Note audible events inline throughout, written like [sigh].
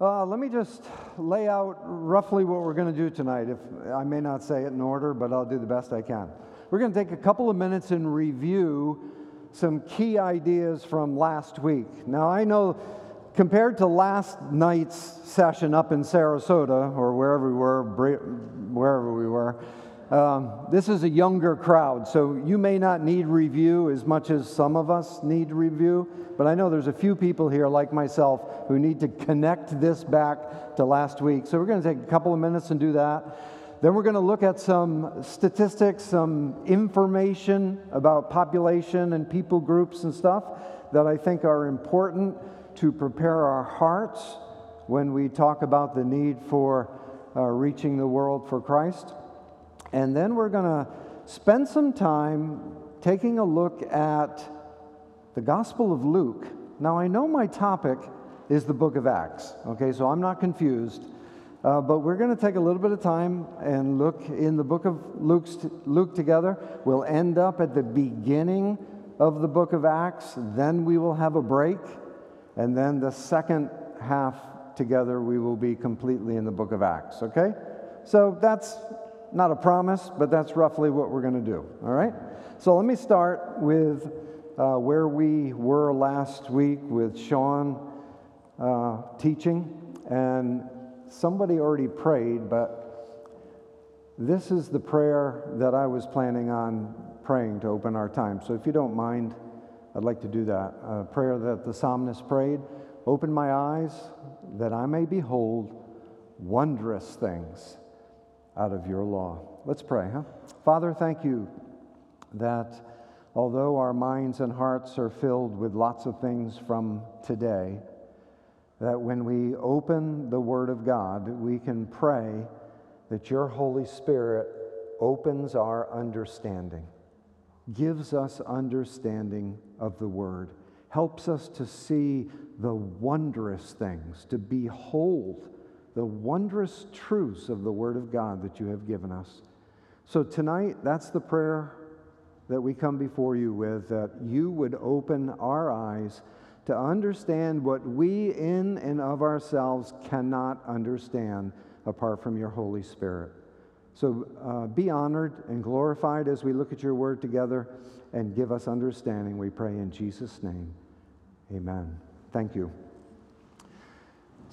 Uh, let me just lay out roughly what we're going to do tonight. If I may not say it in order, but I'll do the best I can. We're going to take a couple of minutes and review some key ideas from last week. Now, I know compared to last night's session up in Sarasota or wherever we were, wherever we were, um, this is a younger crowd, so you may not need review as much as some of us need review, but I know there's a few people here, like myself, who need to connect this back to last week. So we're going to take a couple of minutes and do that. Then we're going to look at some statistics, some information about population and people groups and stuff that I think are important to prepare our hearts when we talk about the need for uh, reaching the world for Christ. And then we're going to spend some time taking a look at the Gospel of Luke. Now, I know my topic is the book of Acts, okay, so I'm not confused. Uh, but we're going to take a little bit of time and look in the book of Luke's, Luke together. We'll end up at the beginning of the book of Acts, then we will have a break, and then the second half together we will be completely in the book of Acts, okay? So that's not a promise, but that's roughly what we're going to do. All right? So let me start with uh, where we were last week with Sean uh, teaching. And somebody already prayed, but this is the prayer that I was planning on praying to open our time. So if you don't mind, I'd like to do that. A prayer that the psalmist prayed Open my eyes that I may behold wondrous things out of your law. Let's pray, huh? Father, thank you that although our minds and hearts are filled with lots of things from today, that when we open the Word of God, we can pray that your Holy Spirit opens our understanding, gives us understanding of the Word, helps us to see the wondrous things, to behold the wondrous truths of the Word of God that you have given us. So tonight, that's the prayer that we come before you with that you would open our eyes to understand what we in and of ourselves cannot understand apart from your Holy Spirit. So uh, be honored and glorified as we look at your word together and give us understanding, we pray in Jesus' name. Amen. Thank you.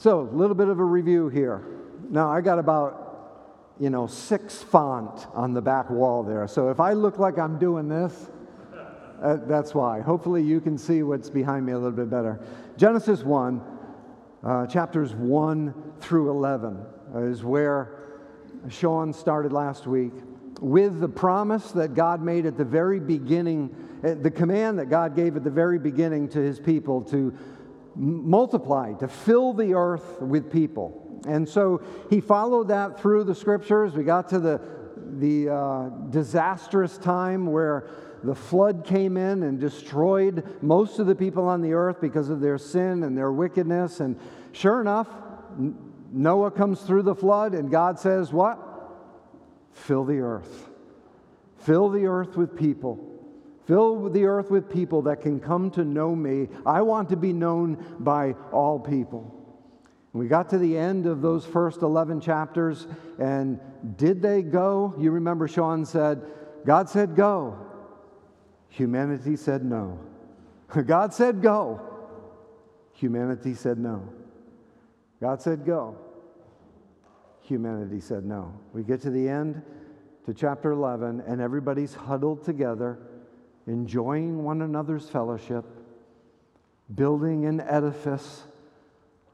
So, a little bit of a review here. Now, I got about, you know, six font on the back wall there. So, if I look like I'm doing this, uh, that's why. Hopefully, you can see what's behind me a little bit better. Genesis 1, uh, chapters 1 through 11, uh, is where Sean started last week with the promise that God made at the very beginning, uh, the command that God gave at the very beginning to his people to multiply, to fill the earth with people. And so he followed that through the scriptures. We got to the, the uh, disastrous time where the flood came in and destroyed most of the people on the earth because of their sin and their wickedness. And sure enough, Noah comes through the flood, and God says, What? Fill the earth. Fill the earth with people. Fill the earth with people that can come to know me. I want to be known by all people. We got to the end of those first 11 chapters, and did they go? You remember Sean said, God said go. Humanity said no. [laughs] God said go. Humanity said no. God said go. Humanity said no. We get to the end, to chapter 11, and everybody's huddled together enjoying one another's fellowship, building an edifice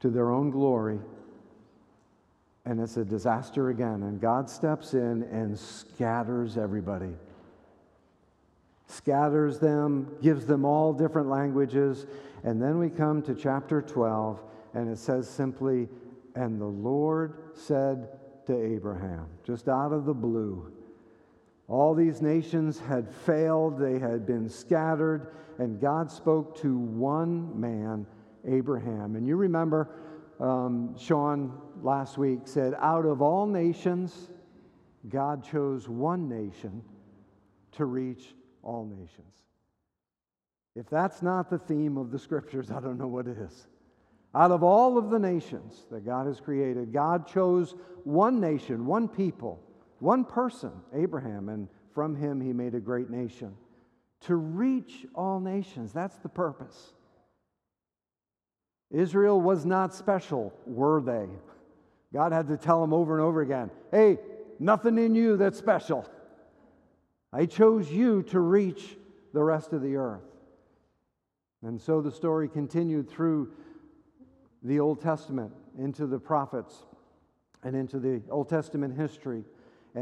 to their own glory. And it's a disaster again. And God steps in and scatters everybody. Scatters them, gives them all different languages. And then we come to chapter 12, and it says simply, And the Lord said to Abraham, just out of the blue, all these nations had failed, they had been scattered, and God spoke to one man, Abraham. And you remember, um, Sean last week said, out of all nations, God chose one nation to reach all nations. If that's not the theme of the scriptures, [laughs] I don't know what it is. Out of all of the nations that God has created, God chose one nation, one people, one person, Abraham, and from him he made a great nation. To reach all nations, that's the purpose. Israel was not special, were they? God had to tell them over and over again hey, nothing in you that's special. I chose you to reach the rest of the earth. And so the story continued through the Old Testament into the prophets and into the Old Testament history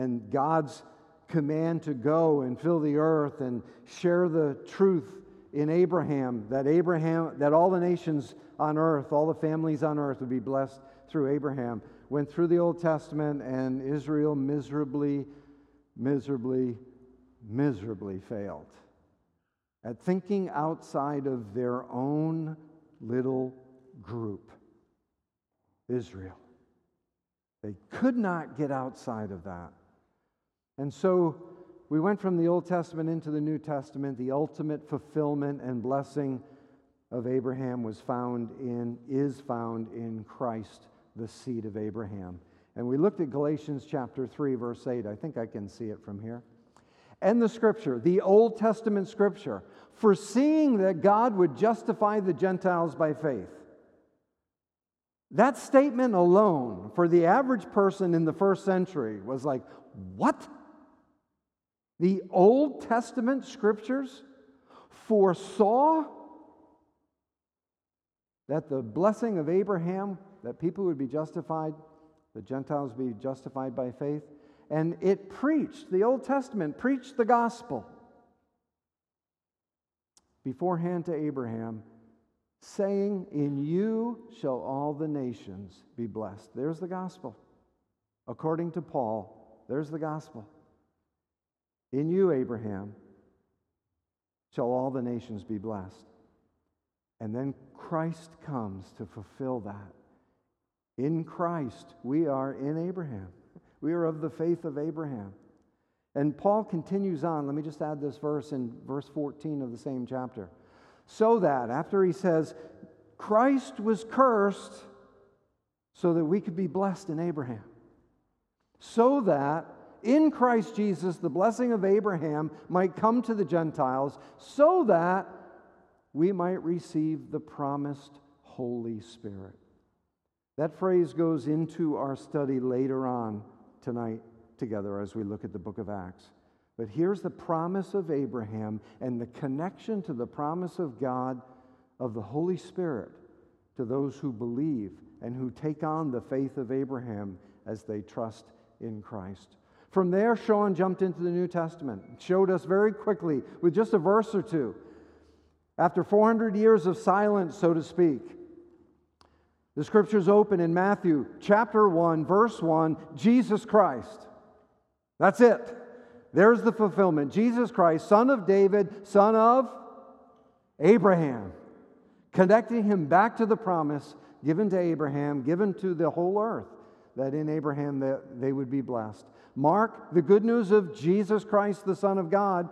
and God's command to go and fill the earth and share the truth in Abraham that Abraham that all the nations on earth all the families on earth would be blessed through Abraham went through the Old Testament and Israel miserably miserably miserably failed at thinking outside of their own little group, Israel. They could not get outside of that. And so we went from the Old Testament into the New Testament. The ultimate fulfillment and blessing of Abraham was found in, is found in Christ, the seed of Abraham. And we looked at Galatians chapter 3, verse 8. I think I can see it from here. And the scripture, the Old Testament scripture, foreseeing that God would justify the Gentiles by faith. That statement alone, for the average person in the first century, was like, What? The Old Testament scriptures foresaw that the blessing of Abraham, that people would be justified, the Gentiles would be justified by faith. And it preached, the Old Testament preached the gospel beforehand to Abraham, saying, In you shall all the nations be blessed. There's the gospel. According to Paul, there's the gospel. In you, Abraham, shall all the nations be blessed. And then Christ comes to fulfill that. In Christ, we are in Abraham. We are of the faith of Abraham. And Paul continues on. Let me just add this verse in verse 14 of the same chapter. So that, after he says, Christ was cursed so that we could be blessed in Abraham. So that in Christ Jesus the blessing of Abraham might come to the Gentiles, so that we might receive the promised Holy Spirit. That phrase goes into our study later on tonight together as we look at the book of Acts. But here's the promise of Abraham and the connection to the promise of God of the Holy Spirit to those who believe and who take on the faith of Abraham as they trust in Christ. From there, Sean jumped into the New Testament, showed us very quickly with just a verse or two. After 400 years of silence, so to speak, the scriptures open in Matthew chapter 1, verse 1 Jesus Christ. That's it. There's the fulfillment. Jesus Christ, son of David, son of Abraham, connecting him back to the promise given to Abraham, given to the whole earth, that in Abraham that they would be blessed. Mark the good news of Jesus Christ, the Son of God,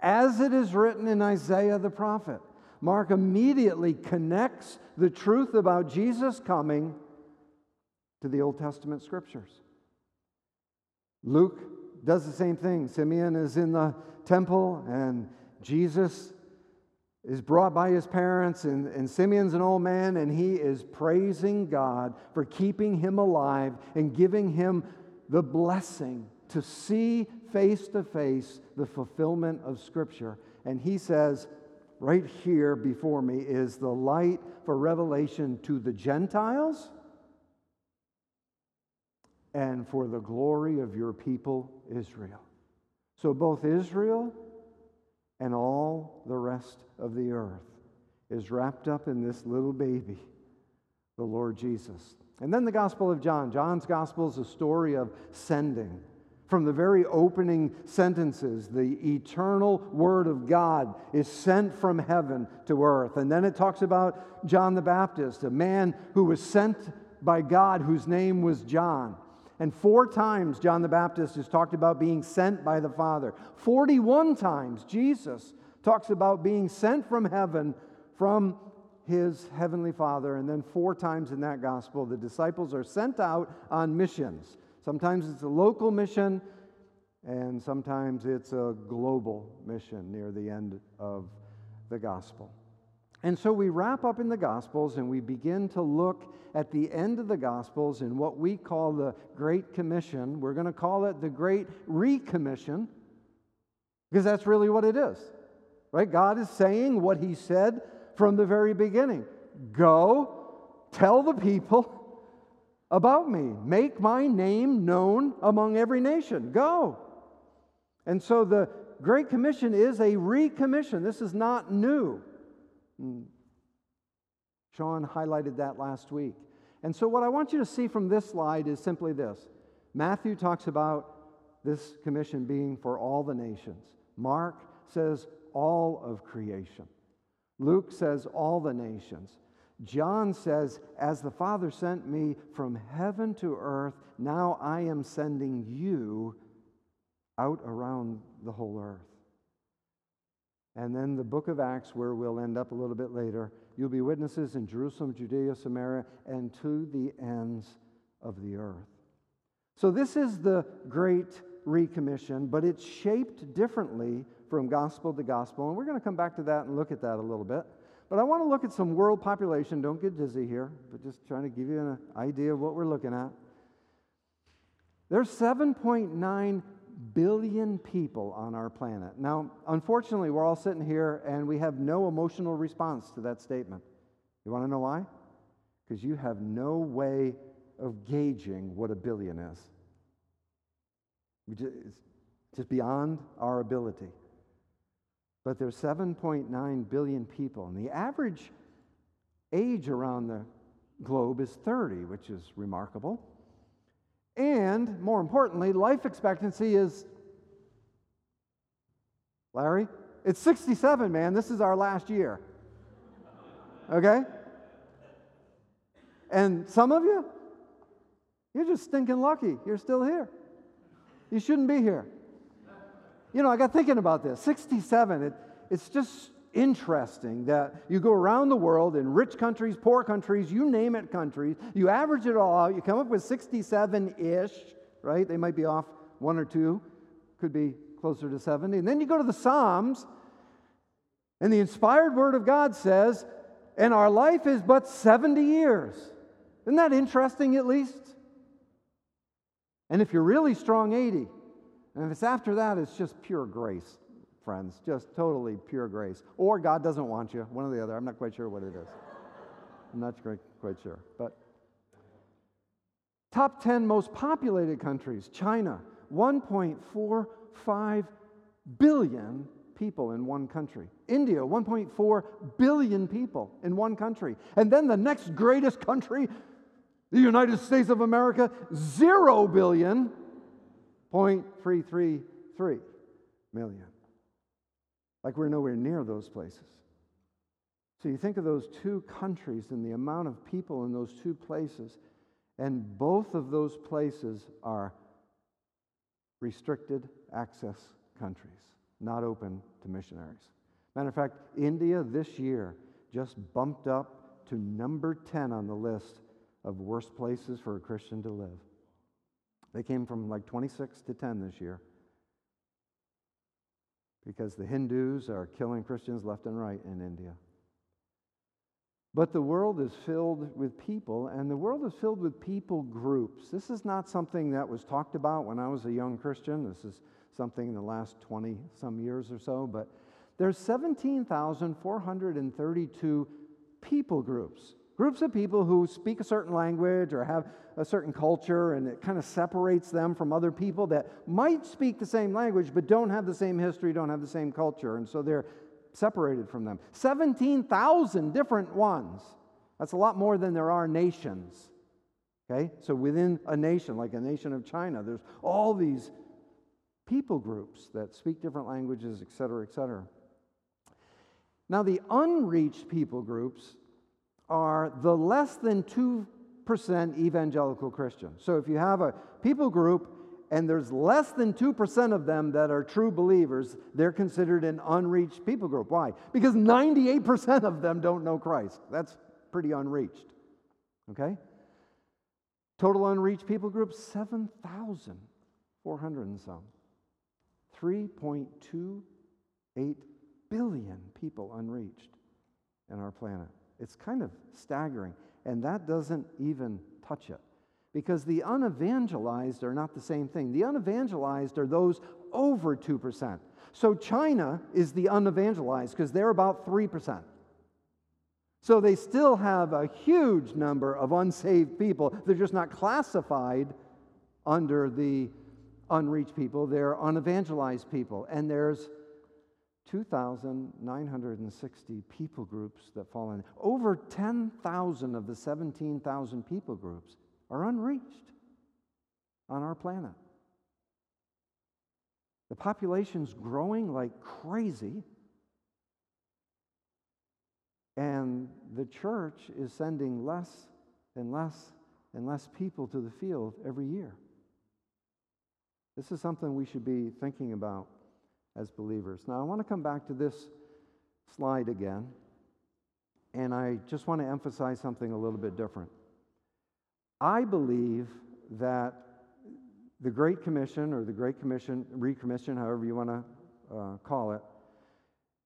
as it is written in Isaiah the prophet. Mark immediately connects the truth about Jesus coming to the Old Testament scriptures. Luke does the same thing. Simeon is in the temple, and Jesus is brought by his parents, and, and Simeon's an old man, and he is praising God for keeping him alive and giving him the blessing to see face to face the fulfillment of Scripture. And he says, right here before me is the light for revelation to the Gentiles and for the glory of your people, Israel. So both Israel and all the rest of the earth is wrapped up in this little baby, the Lord Jesus. And then the Gospel of John. John's Gospel is a story of sending. From the very opening sentences, the eternal Word of God is sent from heaven to earth. And then it talks about John the Baptist, a man who was sent by God whose name was John. And four times John the Baptist is talked about being sent by the Father. 41 times Jesus talks about being sent from heaven from his heavenly Father. And then, four times in that gospel, the disciples are sent out on missions. Sometimes it's a local mission, and sometimes it's a global mission near the end of the gospel. And so we wrap up in the Gospels and we begin to look at the end of the Gospels in what we call the Great Commission. We're going to call it the Great Recommission because that's really what it is. Right? God is saying what he said from the very beginning Go, tell the people about me, make my name known among every nation. Go. And so the Great Commission is a recommission. This is not new. Hmm. Sean highlighted that last week. And so, what I want you to see from this slide is simply this Matthew talks about this commission being for all the nations, Mark says all of creation, Luke says all the nations. John says, As the Father sent me from heaven to earth, now I am sending you out around the whole earth. And then the book of Acts, where we'll end up a little bit later, you'll be witnesses in Jerusalem, Judea, Samaria, and to the ends of the earth. So, this is the great recommission, but it's shaped differently from gospel to gospel. And we're going to come back to that and look at that a little bit. But I want to look at some world population. Don't get dizzy here, but just trying to give you an idea of what we're looking at. There's 7.9 billion people on our planet. Now, unfortunately, we're all sitting here and we have no emotional response to that statement. You want to know why? Because you have no way of gauging what a billion is. It's just beyond our ability. But there's 7.9 billion people, and the average age around the globe is 30, which is remarkable. And more importantly, life expectancy is, Larry, it's 67, man. This is our last year. Okay? And some of you, you're just stinking lucky. You're still here. You shouldn't be here. You know, I got thinking about this. 67, it, it's just interesting that you go around the world in rich countries, poor countries, you name it countries, you average it all out, you come up with 67 ish, right? They might be off one or two, could be closer to 70. And then you go to the Psalms, and the inspired word of God says, and our life is but 70 years. Isn't that interesting, at least? And if you're really strong, 80. And if it's after that, it's just pure grace friends. Just totally pure grace. Or God doesn't want you, one or the other. I'm not quite sure what it is. [laughs] I'm not quite, sure. But top 10 most populated countries China, 1.45 billion people in one country. India, 1.4 billion people in one country. And then the next greatest country, the United States of America, 0 billion, 0.333 million. Like we're nowhere near those places. So you think of those two countries and the amount of people in those two places, and both of those places are restricted access countries, not open to missionaries. Matter of fact, India this year just bumped up to number 10 on the list of worst places for a Christian to live. They came from like 26 to 10 this year because the Hindus are killing Christians left and right in India. But the world is filled with people, and the world is filled with people groups. This is not something that was talked about when I was a young Christian. This is something in the last 20 some years or so. But there's 17,432 people groups. Groups of people who speak a certain language or have a certain culture, and it kind of separates them from other people that might speak the same language but don't have the same history, don't have the same culture, and so they're separated from them. 17,000 different ones. That's a lot more than there are nations. Okay? So within a nation, like a nation of China, there's all these people groups that speak different languages, et cetera, et cetera. Now, the unreached people groups are the less than 2% evangelical Christians. So if you have a people group and there's less than 2% of them that are true believers, they're considered an unreached people group. Why? Because 98% of them don't know Christ. That's pretty unreached. Okay? Total unreached people group 7,400 and some. 3.28 billion people unreached in our planet. It's kind of staggering. And that doesn't even touch it because the unevangelized are not the same thing. The unevangelized are those over 2%. So China is the unevangelized because they're about 3%. So they still have a huge number of unsaved people. They're just not classified under the unreached people, they're unevangelized people. And there's 2,960 people groups that fall in. Over 10,000 of the 17,000 people groups are unreached on our planet. The population's growing like crazy, and the church is sending less and less and less people to the field every year. This is something we should be thinking about as believers. Now, I want to come back to this slide again, and I just want to emphasize something a little bit different. I believe that the Great Commission, or the Great Commission, Recommission, however you want to uh, call it,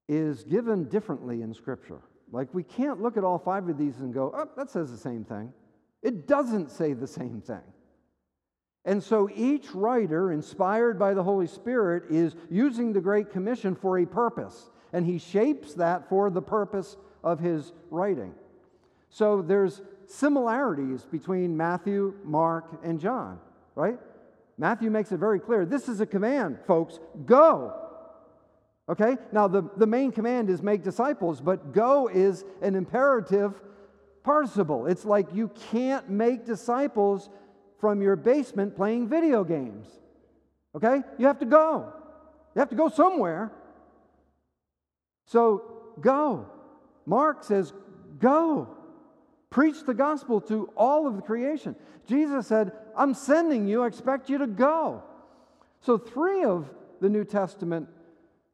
is given differently in Scripture. Like, we can't look at all five of these and go, oh, that says the same thing. It doesn't say the same thing. And so each writer, inspired by the Holy Spirit, is using the Great Commission for a purpose, and he shapes that for the purpose of his writing. So there's similarities between Matthew, Mark, and John, right? Matthew makes it very clear this is a command, folks go. Okay? Now, the, the main command is make disciples, but go is an imperative participle. It's like you can't make disciples from your basement playing video games. Okay? You have to go. You have to go somewhere. So go. Mark says, go. Preach the gospel to all of the creation. Jesus said, I'm sending you, I expect you to go. So, three of the New Testament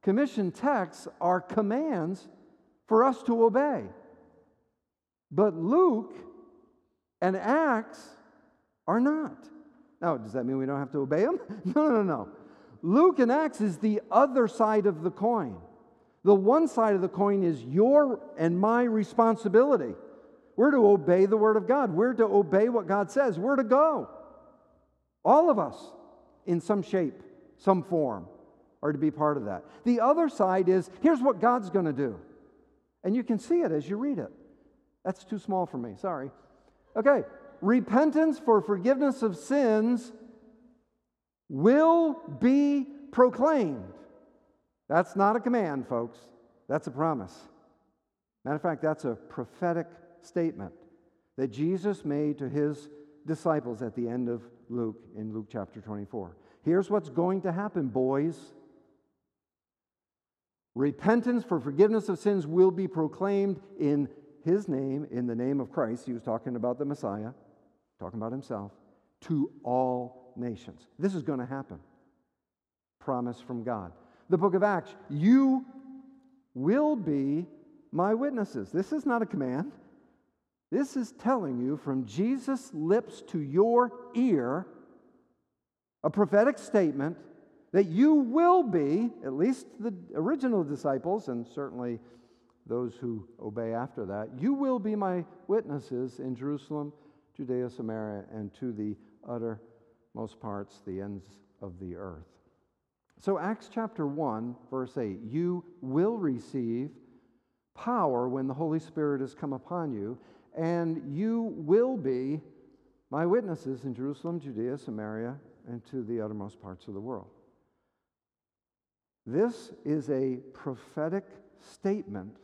commission texts are commands for us to obey. But Luke and Acts are not. Now, does that mean we don't have to obey them? [laughs] No, no, no. Luke and Acts is the other side of the coin. The one side of the coin is your and my responsibility. We're to obey the Word of God. We're to obey what God says. We're to go. All of us, in some shape, some form, are to be part of that. The other side is here's what God's going to do. And you can see it as you read it. That's too small for me. Sorry. Okay, repentance for forgiveness of sins will be proclaimed. That's not a command, folks. That's a promise. Matter of fact, that's a prophetic statement that Jesus made to his disciples at the end of Luke in Luke chapter 24. Here's what's going to happen, boys. Repentance for forgiveness of sins will be proclaimed in his name, in the name of Christ. He was talking about the Messiah talking about himself, to all nations. This is going to happen. Promise from God. The book of Acts, you will be my witnesses. This is not a command. This is telling you from Jesus' lips to your ear a prophetic statement that you will be, at least the original disciples, and certainly those who obey after that, you will be my witnesses in Jerusalem, Judea, Samaria, and to the uttermost parts, the ends of the earth. So, Acts chapter 1, verse 8 you will receive power when the Holy Spirit has come upon you, and you will be my witnesses in Jerusalem, Judea, Samaria, and to the uttermost parts of the world. This is a prophetic statement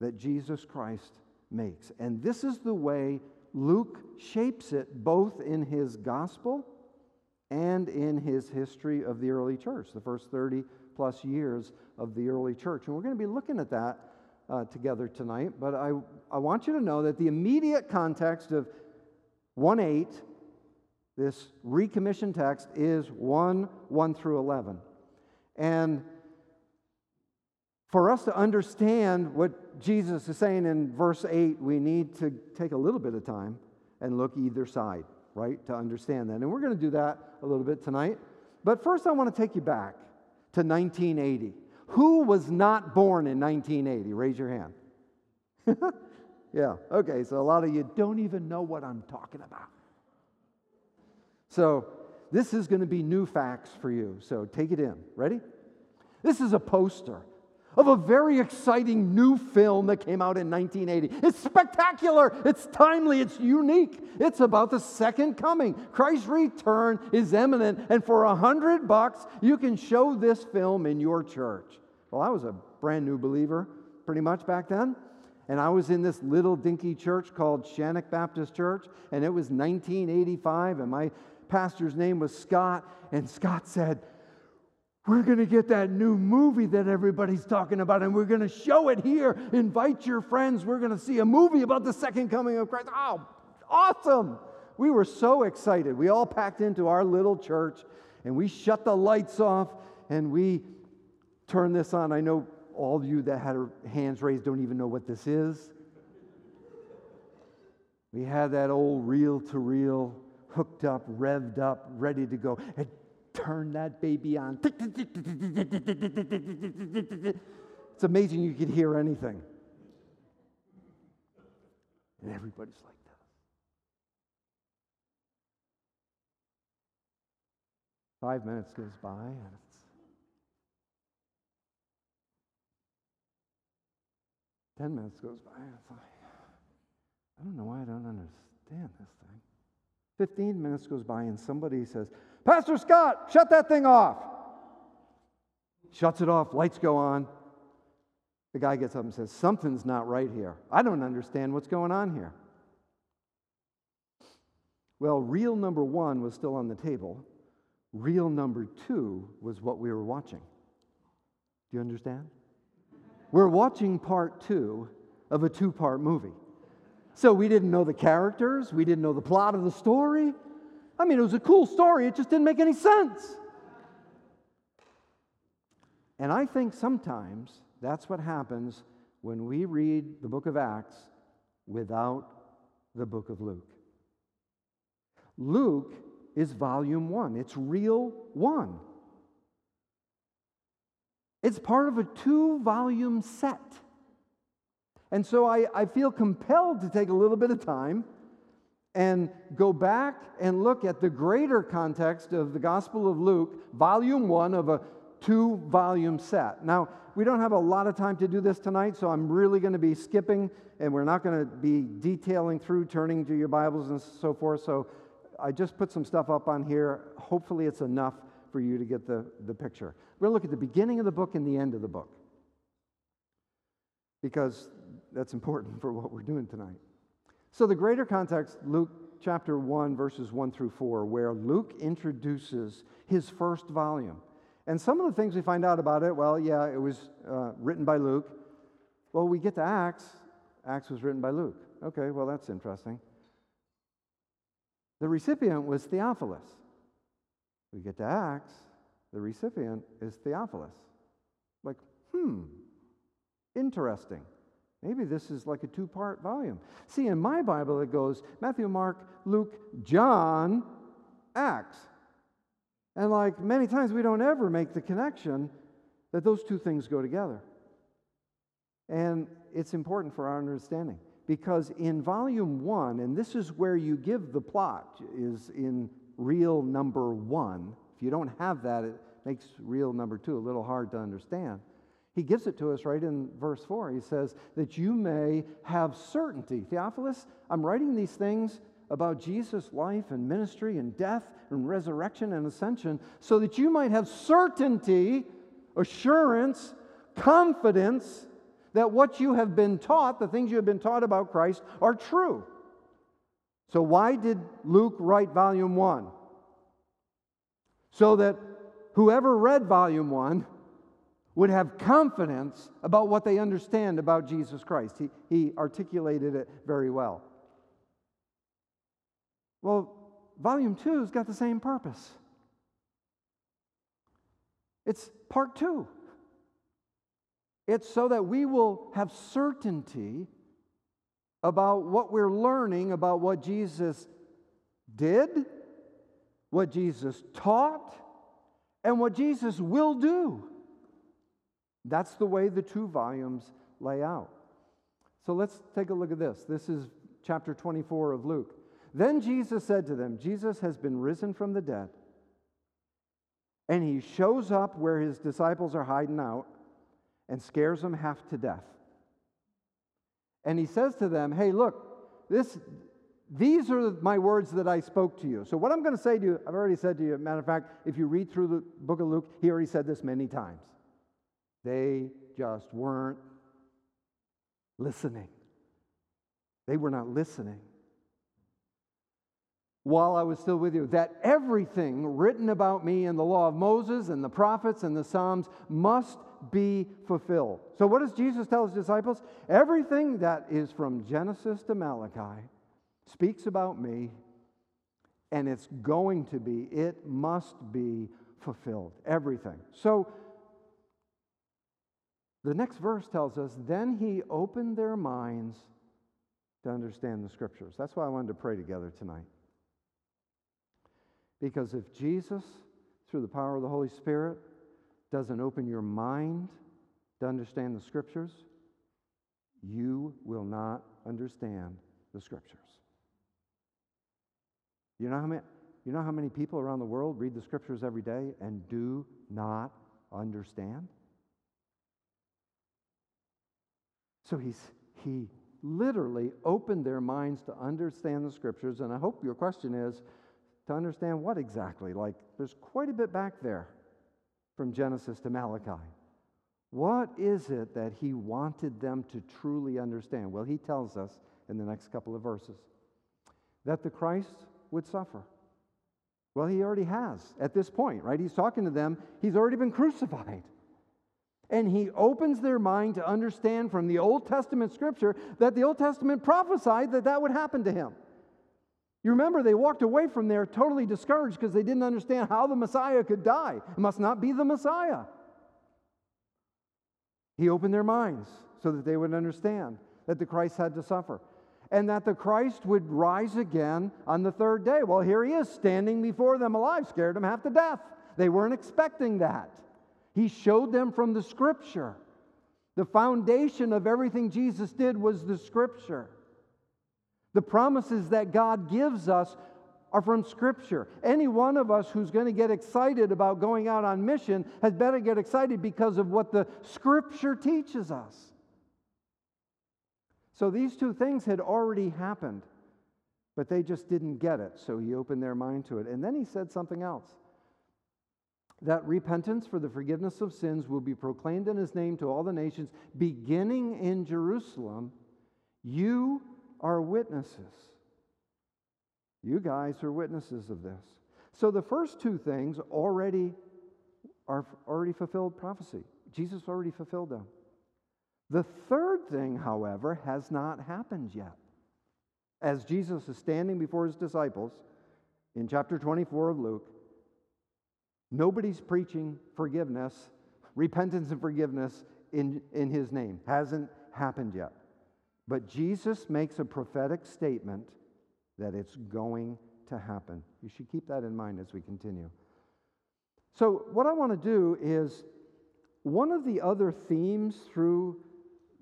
that Jesus Christ makes. And this is the way Luke shapes it both in his gospel and in his history of the early church, the first 30 plus years of the early church. And we're going to be looking at that uh, together tonight. But I, I want you to know that the immediate context of 1 8 This recommissioned text is 1 1 through 11. And for us to understand what Jesus is saying in verse 8, we need to take a little bit of time and look either side, right, to understand that. And we're going to do that a little bit tonight. But first, I want to take you back to 1980. Who was not born in 1980? Raise your hand. [laughs] yeah, okay, so a lot of you don't even know what I'm talking about. So, this is going to be new facts for you. So, take it in. Ready? This is a poster of a very exciting new film that came out in 1980. It's spectacular, it's timely, it's unique. It's about the second coming. Christ's return is imminent, and for a hundred bucks, you can show this film in your church. Well, I was a brand new believer pretty much back then. And I was in this little dinky church called Shannock Baptist Church, and it was 1985, and my pastor's name was Scott. And Scott said, we're going to get that new movie that everybody's talking about, and we're going to show it here. Invite your friends. We're going to see a movie about the second coming of Christ. Oh, awesome! We were so excited. We all packed into our little church, and we shut the lights off, and we turned this on. I know all of you that had hands raised don't even know what this is. We had that old reel to reel hooked up, revved up, ready to go. And turn that baby on. It's amazing you could hear anything. And everybody's like that. Five minutes goes by, and it's ten minutes goes by, and it's like, I don't know why I don't understand this thing. Fifteen minutes goes by, and somebody says, Pastor Scott, shut that thing off. Shuts it off, lights go on. The guy gets up and says, Something's not right here. I don't understand what's going on here. Well, reel number one was still on the table. Reel number two was what we were watching. Do you understand? We're watching part two of a two part movie. So we didn't know the characters, we didn't know the plot of the story, I mean, it was a cool story, it just didn't make any sense. And I think sometimes that's what happens when we read the book of Acts without the book of Luke. Luke is volume one, it's reel one. It's part of a two volume set. And so I, I feel compelled to take a little bit of time and go back and look at the greater context of the Gospel of Luke, volume one of a two volume set. Now, we don't have a lot of time to do this tonight, so I'm really going to be skipping and we're not going to be detailing through, turning to your Bibles and so forth. So I just put some stuff up on here. Hopefully, it's enough for you to get the, the picture. We're going to look at the beginning of the book and the end of the book because that's important [laughs] for what we're doing tonight. So, the greater context, Luke chapter 1, verses 1 through 4, where Luke introduces his first volume. And some of the things we find out about it, well, yeah, it was uh, written by Luke. Well, we get to Acts. Acts was written by Luke. Okay, well, that's interesting. The recipient was Theophilus. We get to Acts. The recipient is Theophilus. Like, hmm, interesting. Maybe this is like a two part volume. See, in my Bible, it goes Matthew, Mark, Luke, John, Acts. And like many times, we don't ever make the connection that those two things go together. And it's important for our understanding because in volume one, and this is where you give the plot, is in reel number one. If you don't have that, it makes reel number two a little hard to understand. He gives it to us right in verse 4. He says, That you may have certainty. Theophilus, I'm writing these things about Jesus' life and ministry and death and resurrection and ascension so that you might have certainty, assurance, confidence that what you have been taught, the things you have been taught about Christ, are true. So, why did Luke write volume one? So that whoever read volume one would have confidence about what they understand about Jesus Christ. He, he articulated it very well. Well, volume two has got the same purpose. It's part two. It's so that we will have certainty about what we're learning about what Jesus did, what Jesus taught, and what Jesus will do. That's the way the two volumes lay out. So let's take a look at this. This is chapter 24 of Luke. Then Jesus said to them, Jesus has been risen from the dead. And he shows up where his disciples are hiding out and scares them half to death. And he says to them, Hey, look, this, these are my words that I spoke to you. So, what I'm going to say to you, I've already said to you. Matter of fact, if you read through the book of Luke, he already said this many times. They just weren't listening. They were not listening. While I was still with you, that everything written about me in the law of Moses and the prophets and the Psalms must be fulfilled. So, what does Jesus tell his disciples? Everything that is from Genesis to Malachi speaks about me, and it's going to be, it must be fulfilled. Everything. So, the next verse tells us, then he opened their minds to understand the scriptures. That's why I wanted to pray together tonight. Because if Jesus, through the power of the Holy Spirit, doesn't open your mind to understand the scriptures, you will not understand the scriptures. You know how many, you know how many people around the world read the scriptures every day and do not understand? So he's, he literally opened their minds to understand the scriptures. And I hope your question is to understand what exactly? Like, there's quite a bit back there from Genesis to Malachi. What is it that he wanted them to truly understand? Well, he tells us in the next couple of verses that the Christ would suffer. Well, he already has at this point, right? He's talking to them, he's already been crucified. And he opens their mind to understand from the Old Testament scripture that the Old Testament prophesied that that would happen to him. You remember they walked away from there totally discouraged because they didn't understand how the Messiah could die. It must not be the Messiah. He opened their minds so that they would understand that the Christ had to suffer and that the Christ would rise again on the third day. Well, here he is standing before them alive, scared them half to death. They weren't expecting that. He showed them from the scripture. The foundation of everything Jesus did was the scripture. The promises that God gives us are from Scripture. Any one of us who's going to get excited about going out on mission has better get excited because of what the Scripture teaches us. So these two things had already happened, but they just didn't get it. So he opened their mind to it. And then he said something else that repentance for the forgiveness of sins will be proclaimed in his name to all the nations, beginning in Jerusalem. You are witnesses. You guys are witnesses of this. So the first two things already are already fulfilled prophecy. Jesus already fulfilled them. The third thing, however, has not happened yet. As Jesus is standing before his disciples in chapter 24 of Luke, nobody's preaching forgiveness, repentance and forgiveness in, in his name. Hasn't happened yet. But Jesus makes a prophetic statement that it's going to happen. You should keep that in mind as we continue. So, what I want to do is one of the other themes through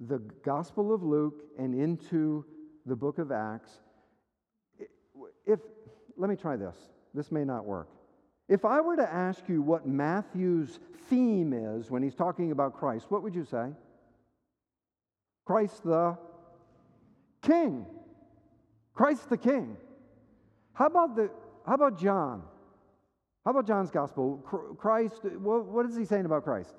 the Gospel of Luke and into the book of Acts. If, let me try this. This may not work. If I were to ask you what Matthew's theme is when he's talking about Christ, what would you say? Christ the King. Christ the King. How about, the, how about John? How about John's gospel? Christ, what, is he saying about Christ?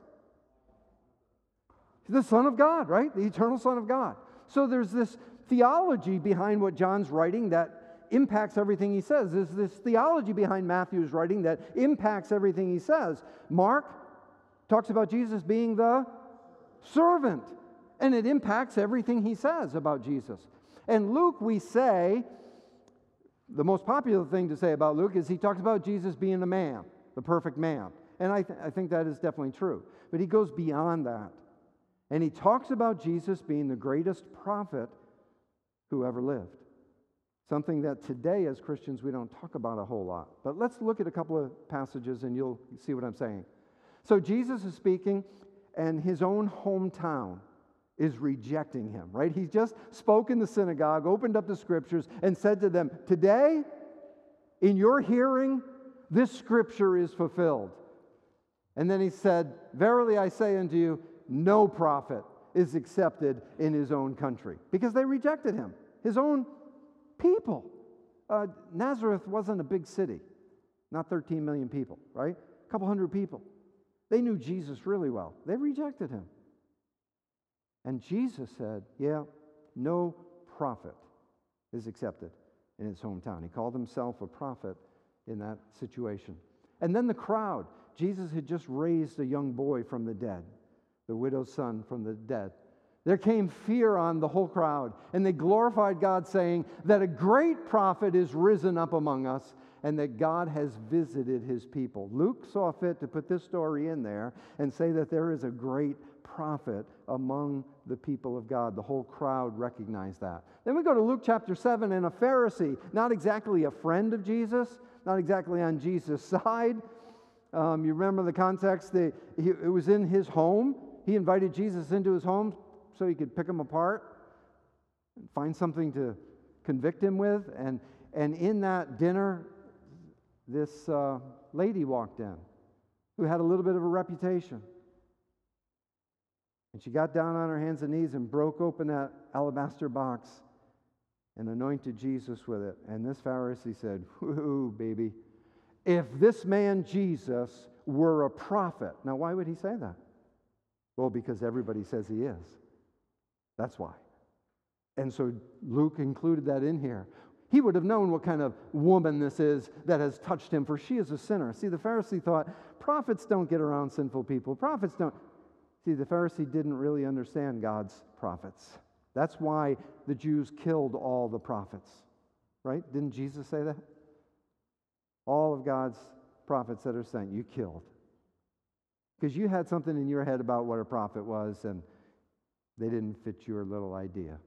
He's the Son of God, right? The eternal Son of God. So there's this theology behind what John's writing that impacts everything he says. There's this theology behind Matthew's writing that impacts everything he says. Mark talks about Jesus being the servant and it impacts everything he says about Jesus. And Luke, we say, the most popular thing to say about Luke is he talks about Jesus being a man, the perfect man. And I, th- I think that is definitely true. But he goes beyond that. And he talks about Jesus being the greatest prophet who ever lived. Something that today, as Christians, we don't talk about a whole lot. But let's look at a couple of passages and you'll see what I'm saying. So Jesus is speaking, and his own hometown is rejecting him, right? He just spoke in the synagogue, opened up the scriptures, and said to them, Today, in your hearing, this scripture is fulfilled. And then he said, Verily I say unto you, no prophet is accepted in his own country because they rejected him, his own people. Uh, Nazareth wasn't a big city, not 13 million people, right? A couple hundred people. They knew Jesus really well. They rejected him. And Jesus said, Yeah, no prophet is accepted in his hometown. He called himself a prophet in that situation. And then the crowd. Jesus had just raised a young boy from the dead, the widow's son from the dead. There came fear on the whole crowd, and they glorified God, saying that a great prophet is risen up among us, and that God has visited his people. Luke saw fit to put this story in there and say that there is a great prophet among the people of God. The whole crowd recognized that. Then we go to Luke chapter 7, and a Pharisee, not exactly a friend of Jesus, not exactly on Jesus' [laughs] side. Um, you remember the context? The, he, it was in his home. He invited Jesus into his home so he could pick him apart and find something to convict him with. And, and in that dinner, this uh, lady walked in who had a little bit of a reputation. And she got down on her hands and knees and broke open that alabaster box and anointed Jesus with it. And this Pharisee said, Whoo, baby, if this man Jesus were a prophet. Now, why would he say that? Well, because everybody says he is. That's why. And so Luke included that in here. He would have known what kind of woman this is that has touched him, for she is a sinner. See, the Pharisee thought prophets don't get around sinful people. Prophets don't. See, the Pharisee didn't really understand God's prophets. That's why the Jews killed all the prophets, right? Didn't Jesus say that? All of God's prophets that are sent, you killed. Because you had something in your head about what a prophet was, and they didn't fit your little idea.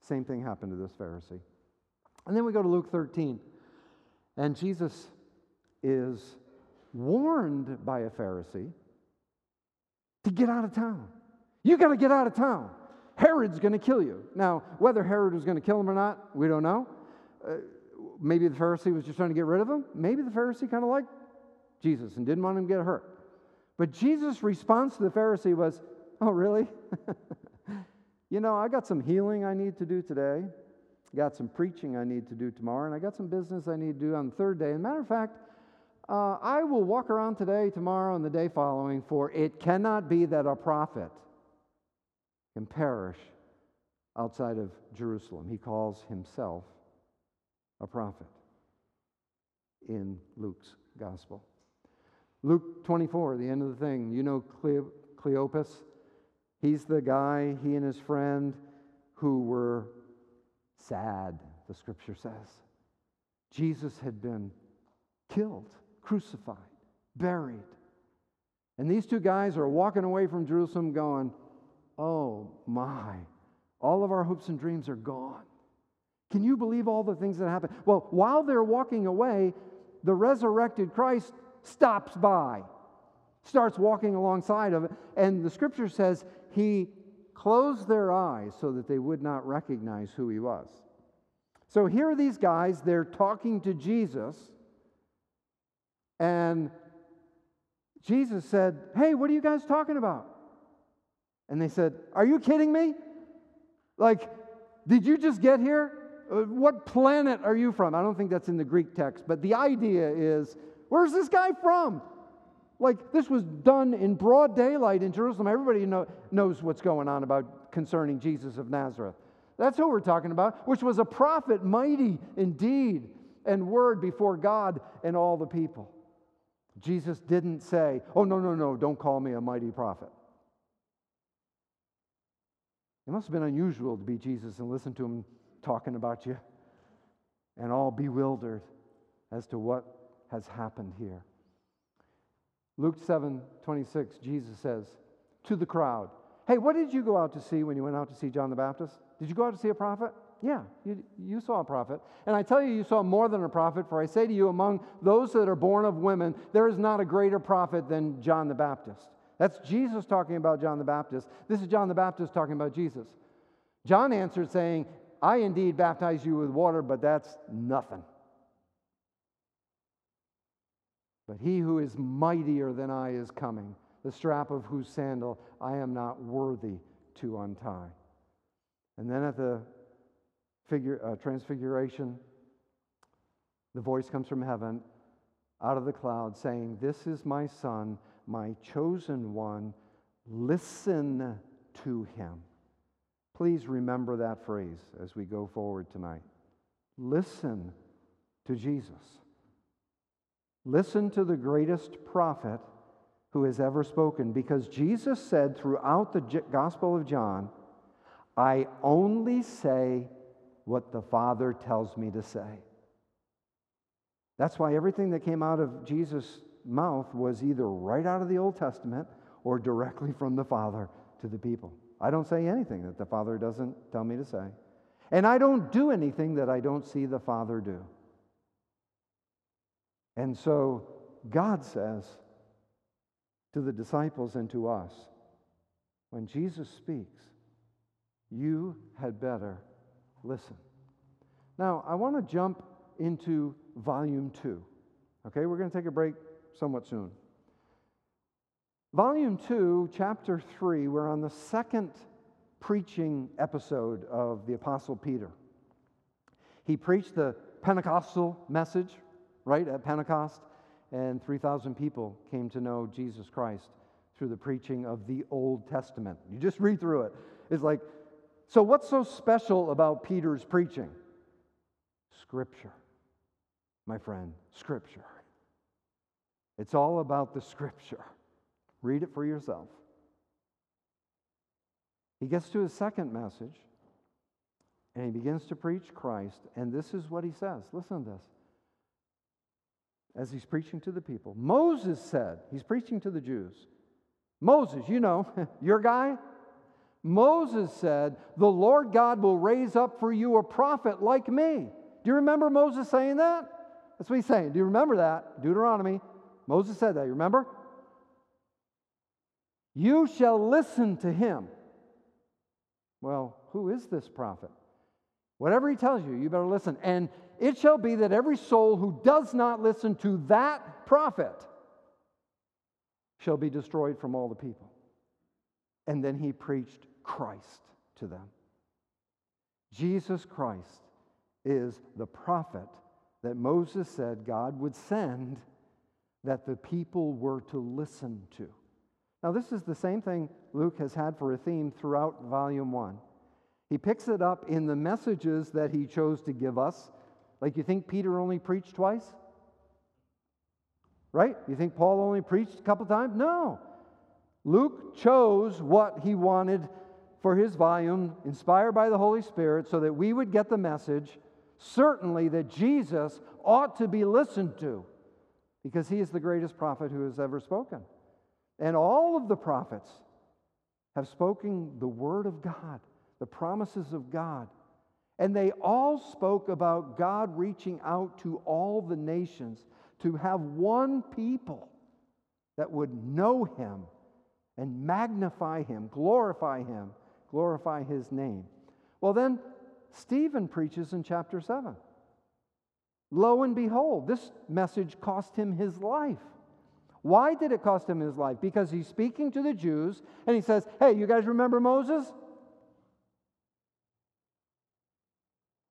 Same thing happened to this Pharisee. And then we go to Luke 13, and Jesus is warned by a Pharisee to get out of town. You got to get out of town. Herod's going to kill you. Now, whether Herod was going to kill him or not, we don't know. Uh, maybe the Pharisee was just trying to get rid of him. Maybe the Pharisee kind of liked Jesus and didn't want him to get hurt. But Jesus' response to the Pharisee was, Oh, really? [laughs] you know, I got some healing I need to do today, got some preaching I need to do tomorrow, and I got some business I need to do on the third day. And matter of fact, uh, I will walk around today, tomorrow, and the day following, for it cannot be that a prophet can perish outside of Jerusalem. He calls himself a prophet in Luke's gospel. Luke 24, the end of the thing. You know Cleopas? He's the guy, he and his friend, who were sad, the scripture says. Jesus had been killed crucified, buried. And these two guys are walking away from Jerusalem going, Oh my, all of our hopes and dreams are gone. Can you believe all the things that happen? Well, while they're walking away, the resurrected Christ stops by, starts walking alongside of it, and the scripture says he closed their eyes so that they would not recognize who he was. So here are these guys, they're talking to Jesus. And Jesus said, Hey, what are you guys talking about? And they said, Are you kidding me? Like, did you just get here? Uh, what planet are you from? I don't think that's in the Greek text, but the idea is where's this guy from? Like, this was done in broad daylight in Jerusalem. Everybody know, knows what's going on about concerning Jesus of Nazareth. That's who we're talking about, which was a prophet, mighty in deed and word before God and all the people. Jesus didn't say, Oh, no, no, no, don't call me a mighty prophet. It must have been unusual to be Jesus and listen to him talking about you. and all bewildered as to what has happened here. Luke 7 26, Jesus says to the crowd, Hey, what did you go out to see when you went out to see John the Baptist? Did you go out to see a prophet? Yeah, you, you saw a prophet. And I tell you, you saw more than a prophet, for I say to you, among those that are born of women, there is not a greater prophet than John the Baptist. That's Jesus talking about John the Baptist. This is John the Baptist talking about Jesus. John answered, saying, I indeed baptize you with water, but that's nothing. But he who is mightier than I is coming, the strap of whose sandal I am not worthy to untie. And then at the figure, uh, transfiguration, the voice comes from heaven out of the cloud saying, This is my son, my chosen one. Listen to him. Please remember that phrase as we go forward tonight. Listen to Jesus. Listen to the greatest prophet who has ever spoken because Jesus said throughout the Gospel of John, I only say what the Father tells me to say. That's why everything that came out of Jesus' mouth was either right out of the Old Testament or directly from the Father to the people. I don't say anything that the Father doesn't tell me to say. And I don't do anything that I don't see the Father do. And so God says to the disciples and to us, when Jesus speaks, you had better listen. Now, I want to jump into volume two. Okay, we're going to take a break somewhat soon. Volume 2, chapter 3, we're on the second preaching episode of the Apostle Peter. He preached the Pentecostal message, right, at Pentecost, and 3,000 people came to know Jesus Christ through the preaching of the Old Testament. You just read through it. It's like, so what's so special about Peter's preaching? Scripture, my friend, Scripture. It's all about the Scripture. Read it for yourself. He gets to his second message and he begins to preach Christ, and this is what he says. Listen to this. As he's preaching to the people, Moses said, he's preaching to the Jews. Moses, you know, [laughs] your guy. Moses said, The Lord God will raise up for you a prophet like me. Do you remember Moses saying that? That's what he's saying. Do you remember that? Deuteronomy. Moses said that. You remember? You shall listen to him. Well, who is this prophet? Whatever he tells you, you better listen. And it shall be that every soul who does not listen to that prophet shall be destroyed from all the people. And then he preached Christ to them. Jesus Christ is the prophet that Moses said God would send that the people were to listen to. Now, this is the same thing Luke has had for a theme throughout volume one. He picks it up in the messages that he chose to give us. Like, you think Peter only preached twice? Right? You think Paul only preached a couple times? No. Luke chose what he wanted for his volume, inspired by the Holy Spirit, so that we would get the message, certainly that Jesus ought to be listened to, because he is the greatest prophet who has ever spoken. And all of the prophets have spoken the word of God, the promises of God. And they all spoke about God reaching out to all the nations to have one people that would know him and magnify him, glorify him, glorify his name. Well, then Stephen preaches in chapter 7. Lo and behold, this message cost him his life. Why did it cost him his life? Because he's speaking to the Jews and he says, Hey, you guys remember Moses?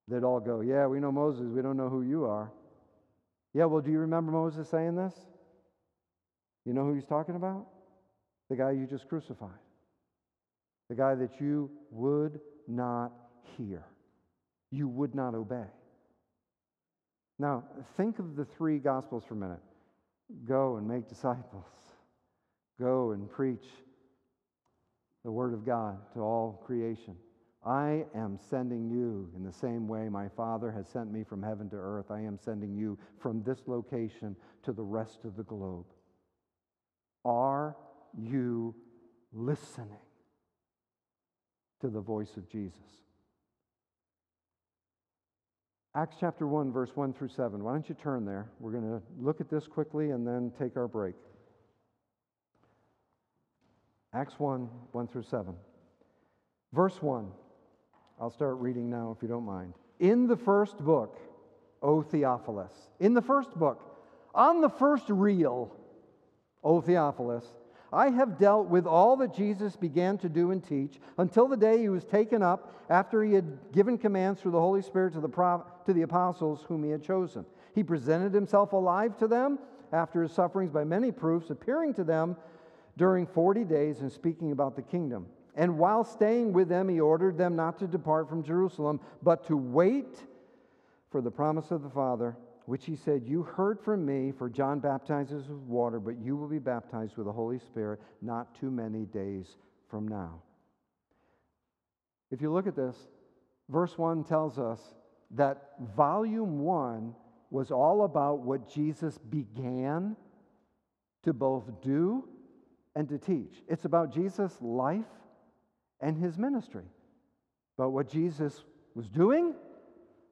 They'd all go, Yeah, we know Moses. We don't know who you are. Yeah, well, do you remember Moses saying this? You know who he's talking about? The guy you just crucified. The guy that you would not hear, you would not obey. Now, think of the three Gospels for a minute. Go and make disciples. Go and preach the Word of God to all creation. I am sending you in the same way my Father has sent me from heaven to earth. I am sending you from this location to the rest of the globe. Are you listening to the voice of Jesus? Acts chapter 1, verse 1 through 7. Why don't you turn there? We're going to look at this quickly and then take our break. Acts 1, 1 through 7. Verse 1. I'll start reading now if you don't mind. In the first book, O Theophilus, in the first book, on the first reel, O Theophilus, I have dealt with all that Jesus began to do and teach until the day he was taken up after he had given commands through the Holy Spirit to the, to the apostles whom he had chosen. He presented himself alive to them after his sufferings by many proofs, appearing to them during 40 days and speaking about the kingdom. And while staying with them, he ordered them not to depart from Jerusalem, but to wait for the promise of the Father which he said, You heard from me, for John baptizes with water, but you will be baptized with the Holy Spirit not too many days from now. If you look at this, verse 1 tells us that volume 1 was all about what Jesus began to both do and to teach. It's about Jesus' life and his ministry, but what Jesus was doing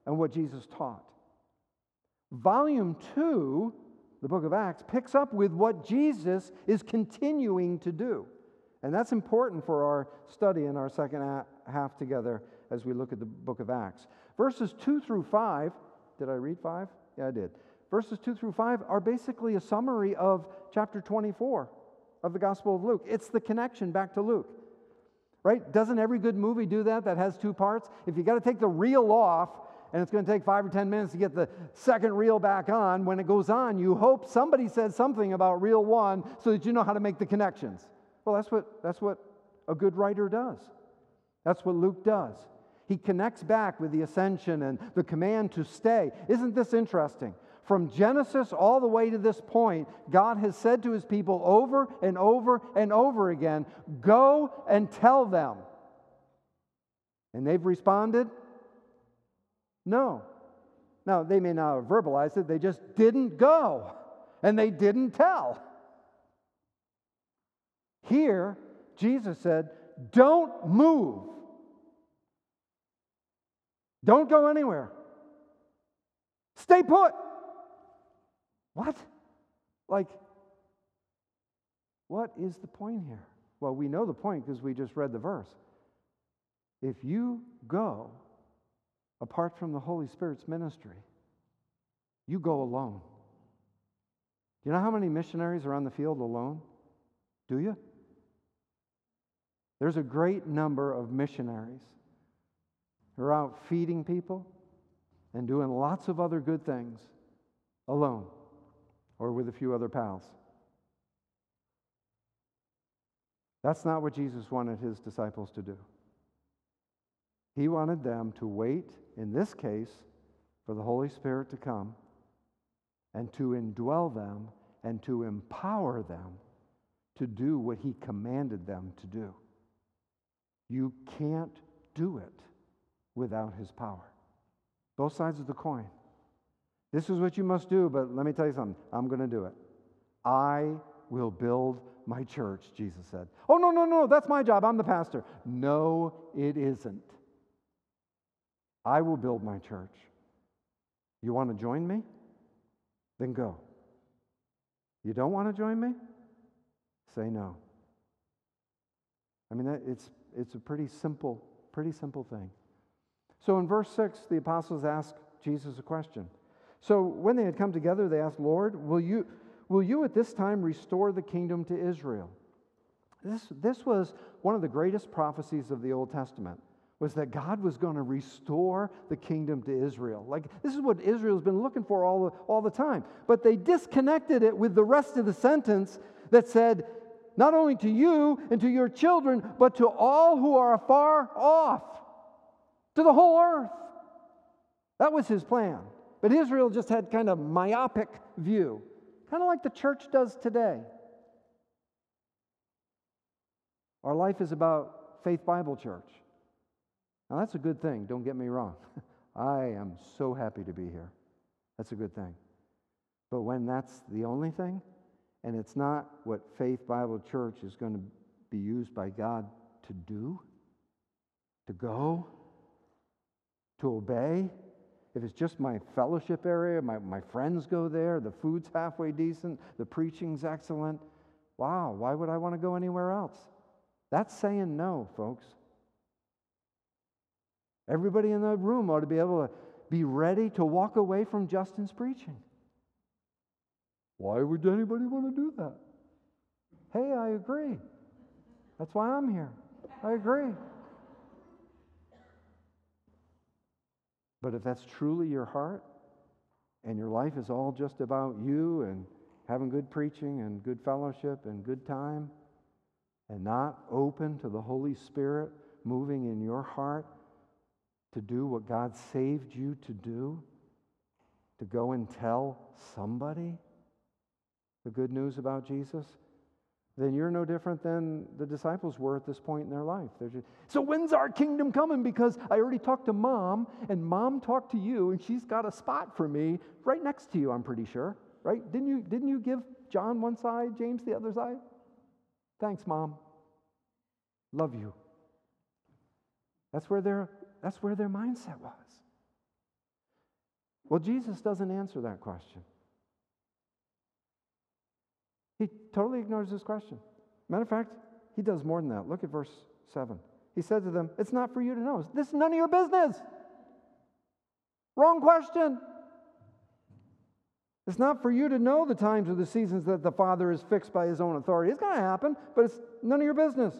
and what Jesus taught. Volume 2, the book of Acts, picks up with what Jesus is continuing to do. And that's important for our study in our second half together as we look at the book of Acts. Verses 2 through 5, did I read 5? Yeah, I did. Verses 2 through 5 are basically a summary of chapter 24 of the Gospel of Luke. It's the connection back to Luke. Right? Doesn't every good movie do that that has two parts? If you got to take the reel off and it's going to take five or 10 minutes to get the second reel back on. When it goes on, you hope somebody says something about reel one so that you know how to make the connections. Well, that's what, that's what a good writer does. That's what Luke does. He connects back with the ascension and the command to stay. Isn't this interesting? From Genesis all the way to this point, God has said to his people over and over and over again, Go and tell them. And they've responded, no. Now, they may not have verbalized it, they just didn't go and they didn't tell. Here, Jesus said, Don't move. Don't go anywhere. Stay put. What? Like, what is the point here? Well, we know the point because we just read the verse. If you go, apart from the Holy Spirit's ministry. You go alone. Do you know how many missionaries are on the field alone? Do you? There's a great number of missionaries who are out feeding people and doing lots of other good things alone or with a few other pals. That's not what Jesus wanted his disciples to do. He wanted them to wait, in this case, for the Holy Spirit to come and to indwell them and to empower them to do what He commanded them to do. You can't do it without His power. Both sides of the coin. This is what you must do, but let me tell you something. I'm going to do it. I will build my church, Jesus said. Oh, no, no, no, that's my job. I'm the pastor. No, it isn't. I will build my church. You want to join me? Then go. You don't want to join me? Say no. I mean, it's, it's a pretty simple, pretty simple thing. So in verse 6, the apostles ask Jesus a question. So when they had come together, they asked, Lord, will you, will you at this time restore the kingdom to Israel? This, this was one of the greatest prophecies of the Old Testament was that God was going to restore the kingdom to Israel. Like, this is what Israel's been looking for all the, all the time. But they disconnected it with the rest of the sentence that said, not only to you and to your children, but to all who are far off, to the whole earth. That was his plan. But Israel just had kind of myopic view, kind of like the church does today. Our life is about Faith Bible Church. Now, that's a good thing, don't get me wrong. [laughs] I am so happy to be here. That's a good thing. But when that's the only thing, and it's not what Faith Bible Church is going to be used by God to do, to go, to obey, if it's just my fellowship area, my, my friends go there, the food's halfway decent, the preaching's excellent, wow, why would I want to go anywhere else? That's saying no, folks. Everybody in the room ought to be able to be ready to walk away from Justin's preaching. Why would anybody want to do that? Hey, I agree. That's why I'm here. I agree. But if that's truly your heart and your life is all just about you and having good preaching and good fellowship and good time and not open to the Holy Spirit moving in your heart to do what God saved you to do, to go and tell somebody the good news about Jesus, then you're no different than the disciples were at this point in their life. Just, so when's our kingdom coming? Because I already talked to mom, and mom talked to you, and she's got a spot for me right next to you, I'm pretty sure. Right? Didn't you, didn't you give John one side, James the other side? Thanks, mom. Love you. That's where their, that's where their mindset was. Well, Jesus doesn't answer that question. He totally ignores this question. Matter of fact, he does more than that. Look at verse 7. He said to them, It's not for you to know. This is none of your business. Wrong question. It's not for you to know the times or the seasons that the Father is fixed by his own authority. It's going to happen, but it's none of your business.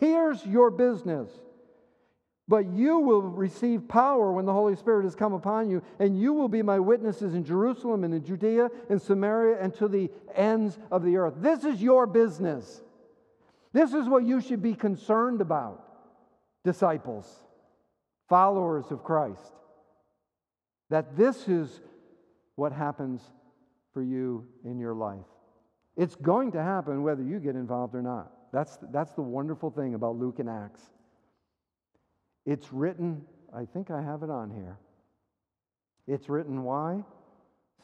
Here's your business. But you will receive power when the Holy Spirit has come upon you, and you will be my witnesses in Jerusalem and in Judea and Samaria and to the ends of the earth. This is your business. This is what you should be concerned about, disciples, followers of Christ. That this is what happens for you in your life. It's going to happen whether you get involved or not. That's, that's the wonderful thing about Luke and Acts. It's written, I think I have it on here. It's written why?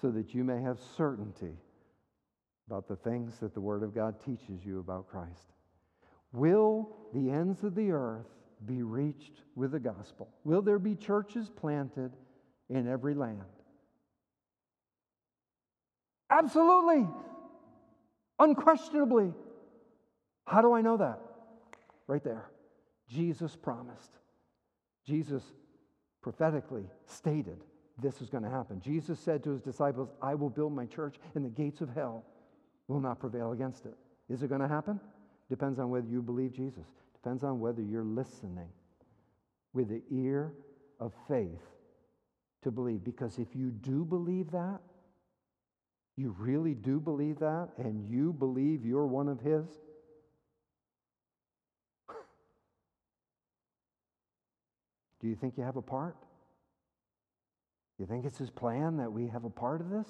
So that you may have certainty about the things that the Word of God teaches you about Christ. Will the ends of the earth be reached with the gospel? Will there be churches planted in every land? Absolutely. Unquestionably. How do I know that? Right there. Jesus promised. Jesus prophetically stated this is going to happen. Jesus said to his disciples, I will build my church, and the gates of hell will not prevail against it. Is it going to happen? Depends on whether you believe Jesus. Depends on whether you're listening with the ear of faith to believe. Because if you do believe that, you really do believe that, and you believe you're one of His, Do you think you have a part? You think it's His plan that we have a part of this?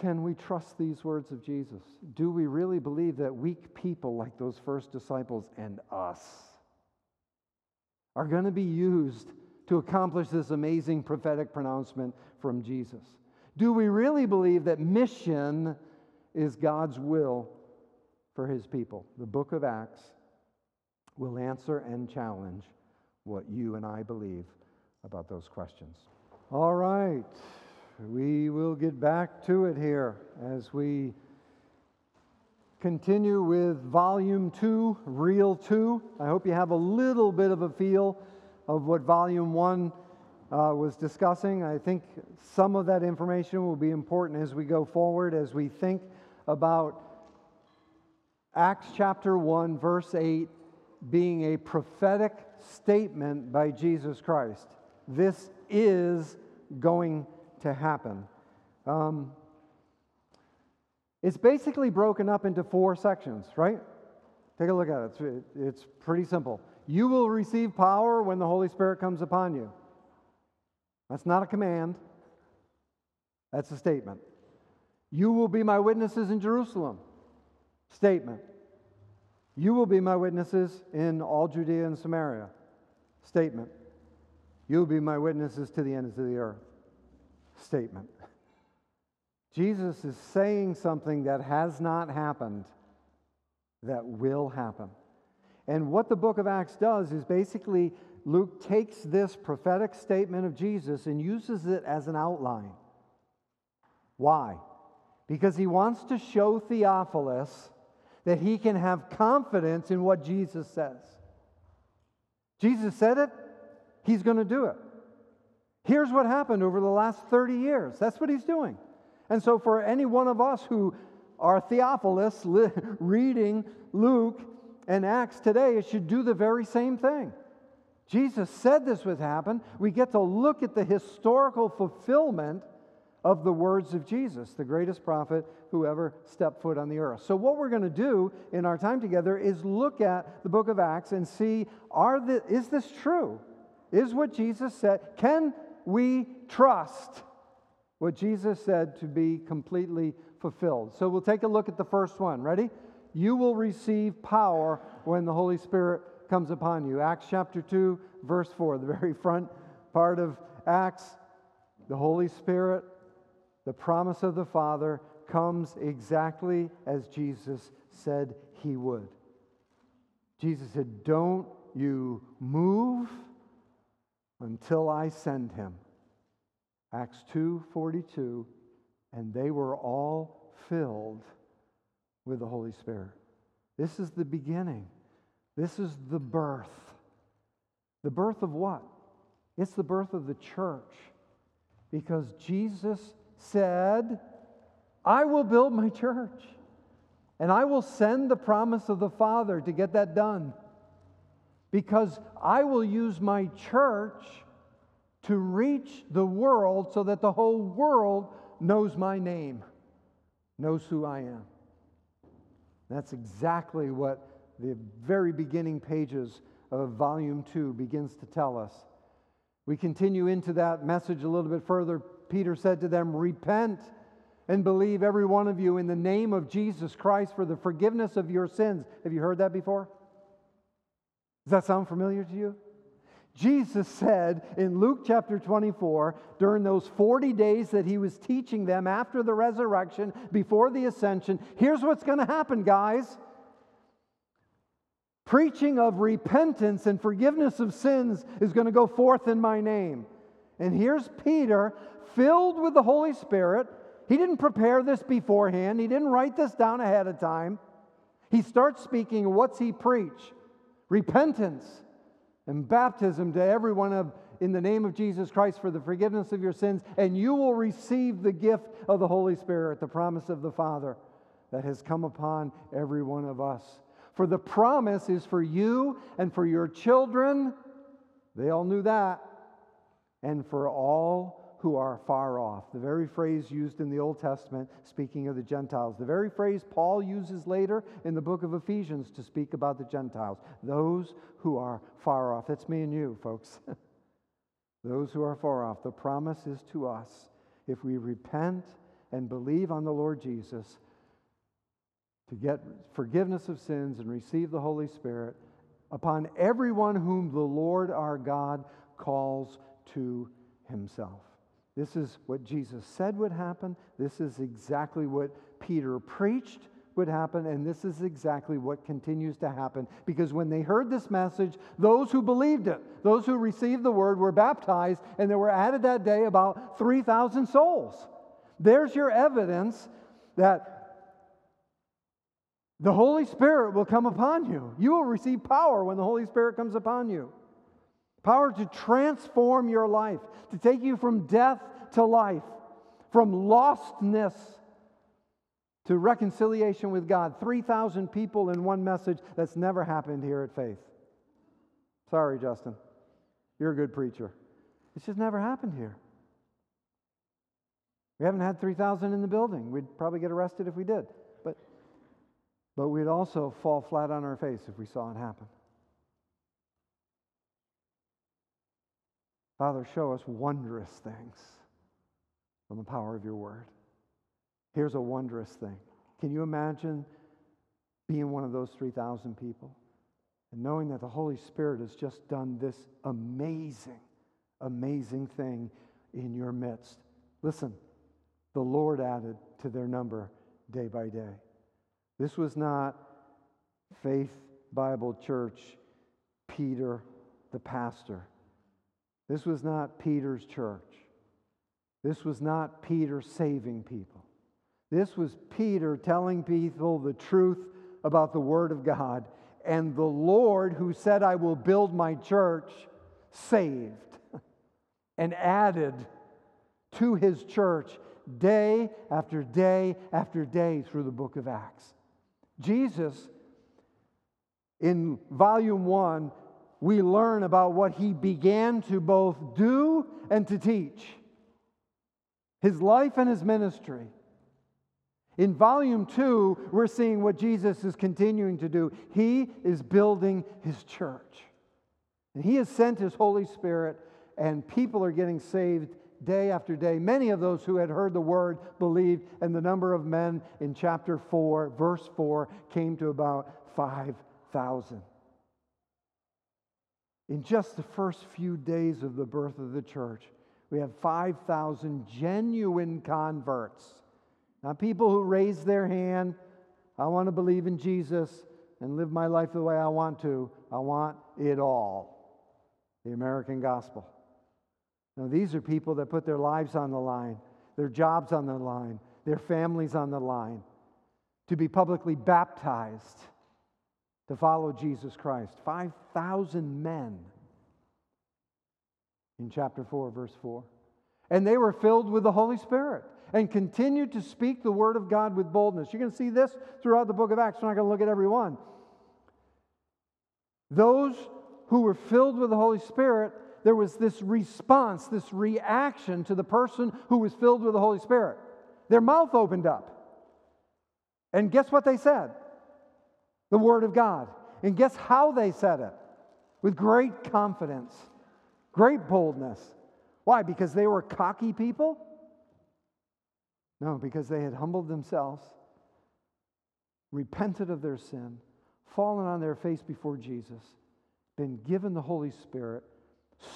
Can we trust these words of Jesus? Do we really believe that weak people like those first disciples and us are going to be used to accomplish this amazing prophetic pronouncement from Jesus? Do we really believe that mission is God's will for his people? The book of Acts will answer and challenge what you and I believe about those questions. All right, we will get back to it here as we continue with volume two, reel two. I hope you have a little bit of a feel of what volume one uh, was discussing. I think some of that information will be important as we go forward, as we think about Acts chapter 1, verse 8, being a prophetic statement by Jesus Christ. This is going to happen. Um, it's basically broken up into four sections, right? Take a look at it. It's, it's pretty simple. You will receive power when the Holy Spirit comes upon you. That's not a command, that's a statement. You will be my witnesses in Jerusalem. Statement. You will be my witnesses in all Judea and Samaria. Statement. You will be my witnesses to the ends of the earth. Statement. Jesus is saying something that has not happened that will happen. And what the book of Acts does is basically Luke takes this prophetic statement of Jesus and uses it as an outline. Why? Because he wants to show Theophilus that he can have confidence in what Jesus says. Jesus said it, he's going to do it. Here's what happened over the last 30 years. That's what he's doing. And so, for any one of us who are Theophilus [laughs] reading Luke and Acts today, it should do the very same thing. Jesus said this would happen. We get to look at the historical fulfillment of the words of Jesus, the greatest prophet who ever stepped foot on the earth. So, what we're going to do in our time together is look at the book of Acts and see are the, is this true? Is what Jesus said? Can we trust what Jesus said to be completely fulfilled? So, we'll take a look at the first one. Ready? You will receive power when the Holy Spirit comes upon you. Acts chapter 2, verse 4, the very front part of Acts. The Holy Spirit, the promise of the Father, comes exactly as Jesus said he would. Jesus said, Don't you move until I send him. Acts 2:42 and they were all filled with the Holy Spirit. This is the beginning. This is the birth. The birth of what? It's the birth of the church. Because Jesus said, I will build my church and I will send the promise of the Father to get that done. Because I will use my church to reach the world so that the whole world knows my name, knows who I am. That's exactly what the very beginning pages of volume 2 begins to tell us. We continue into that message a little bit further. Peter said to them, Repent and believe every one of you in the name of Jesus Christ for the forgiveness of your sins. Have you heard that before? Does that sound familiar to you? Jesus said in Luke chapter 24, during those 40 days that he was teaching them after the resurrection, before the ascension, here's what's going to happen, guys. Preaching of repentance and forgiveness of sins is going to go forth in my name. And here's Peter, filled with the Holy Spirit. He didn't prepare this beforehand, he didn't write this down ahead of time. He starts speaking. What's he preach? Repentance and baptism to everyone of in the name of Jesus Christ for the forgiveness of your sins, and you will receive the gift of the Holy Spirit, the promise of the Father that has come upon every one of us. For the promise is for you and for your children. They all knew that. And for all who are far off. The very phrase used in the Old Testament, speaking of the Gentiles. The very phrase Paul uses later in the book of Ephesians to speak about the Gentiles. Those who are far off. That's me and you, folks. [laughs] Those who are far off. The promise is to us if we repent and believe on the Lord Jesus to get forgiveness of sins and receive the Holy Spirit upon everyone whom the Lord our God calls to himself. This is what Jesus said would happen. This is exactly what Peter preached would happen, and this is exactly what continues to happen. Because when they heard this message, those who believed it, those who received the word, were baptized, and there were added that day about 3,000 souls. There's your evidence that the Holy Spirit will come upon you. You will receive power when the Holy Spirit comes upon you. Power to transform your life, to take you from death to life, from lostness to reconciliation with God. 3,000 people in one message that's never happened here at Faith. Sorry, Justin. You're a good preacher. It's just never happened here. We haven't had 3,000 in the building. We'd probably get arrested if we did. But, but we'd also fall flat on our face if we saw it happen. Father, show us wondrous things from the power of your word. Here's a wondrous thing. Can you imagine being one of those 3,000 people and knowing that the Holy Spirit has just done this amazing, amazing thing in your midst. Listen, the Lord added to their number day by day. This was not Faith Bible Church, Peter the pastor. This was not Peter's church. This was not Peter saving people. This was Peter telling people the truth about the Word of God. And the Lord, who said, I will build my church, saved [laughs] and added to his church day after day after day through the book of Acts. Jesus, in volume one, we learn about what he began to both do and to teach his life and his ministry. In volume two, we're seeing what Jesus is continuing to do. He is building his church. And he has sent his Holy Spirit, and people are getting saved day after day. Many of those who had heard the word believed, and the number of men in chapter 4, verse 4, came to about 5,000. In just the first few days of the birth of the church, we have 5,000 genuine converts. Not people who raise their hand, I want to believe in Jesus and live my life the way I want to. I want it all. The American gospel. Now, these are people that put their lives on the line, their jobs on the line, their families on the line, to be publicly baptized to follow Jesus Christ. 5,000 men in chapter 4, verse 4. And they were filled with the Holy Spirit and continued to speak the word of God with boldness. You're going to see this throughout the book of Acts. We're not going to look at every one. Those who were filled with the Holy Spirit, there was this response, this reaction to the person who was filled with the Holy Spirit. Their mouth opened up. And guess what they said? The Word of God. And guess how they said it? With great confidence, great boldness. Why? Because they were cocky people? No, because they had humbled themselves, repented of their sin, fallen on their face before Jesus, been given the Holy Spirit,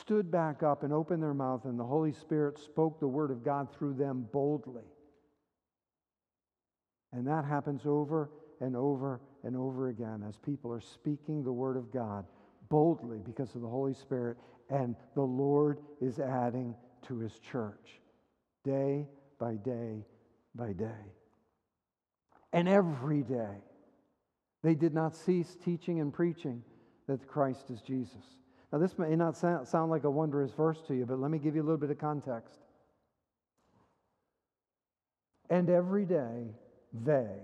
stood back up and opened their mouth, and the Holy Spirit spoke the word of God through them boldly. And that happens over and over and over again as people are speaking the word of God boldly because of the Holy Spirit, and the Lord is adding to his church day by day by day. And every day, they did not cease teaching and preaching that Christ is Jesus. Now, this may not sound like a wondrous verse to you, but let me give you a little bit of context. And every day, they,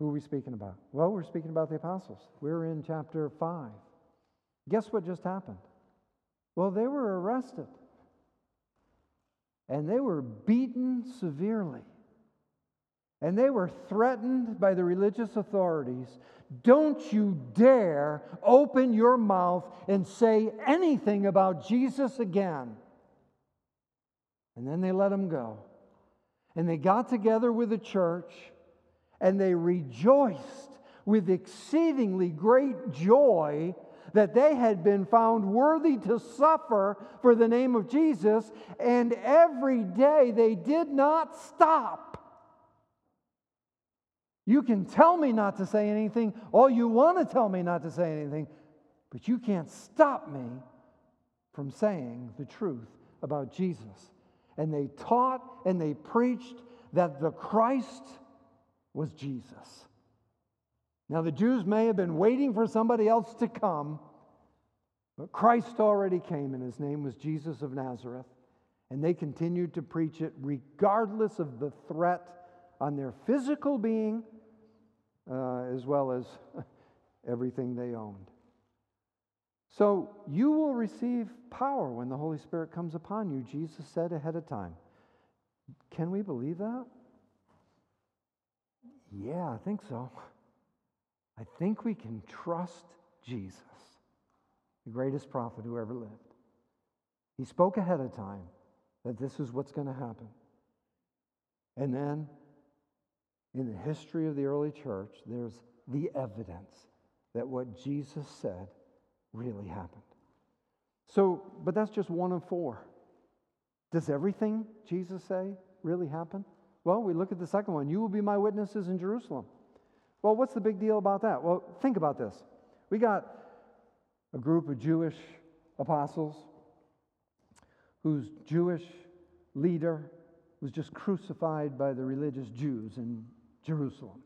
who are we speaking about? Well, we're speaking about the apostles. We're in chapter 5. Guess what just happened? Well, they were arrested and they were beaten severely. And they were threatened by the religious authorities. Don't you dare open your mouth and say anything about Jesus again. And then they let him go. And they got together with the church and they rejoiced with exceedingly great joy that they had been found worthy to suffer for the name of Jesus, and every day they did not stop. You can tell me not to say anything, all you want to tell me not to say anything, but you can't stop me from saying the truth about Jesus. And they taught and they preached that the Christ was Jesus. Now, the Jews may have been waiting for somebody else to come, but Christ already came, and his name was Jesus of Nazareth. And they continued to preach it regardless of the threat on their physical being uh, as well as [laughs] everything they owned. So you will receive power when the Holy Spirit comes upon you, Jesus said ahead of time. Can we believe that? Yeah, I think so. I think we can trust Jesus, the greatest prophet who ever lived. He spoke ahead of time that this is what's going to happen. And then in the history of the early church, there's the evidence that what Jesus said really happened. So, but that's just one of four. Does everything Jesus say really happen? Well, we look at the second one. You will be my witnesses in Jerusalem. Well, what's the big deal about that? Well, think about this. We got a group of Jewish apostles whose Jewish leader was just crucified by the religious Jews in Jerusalem.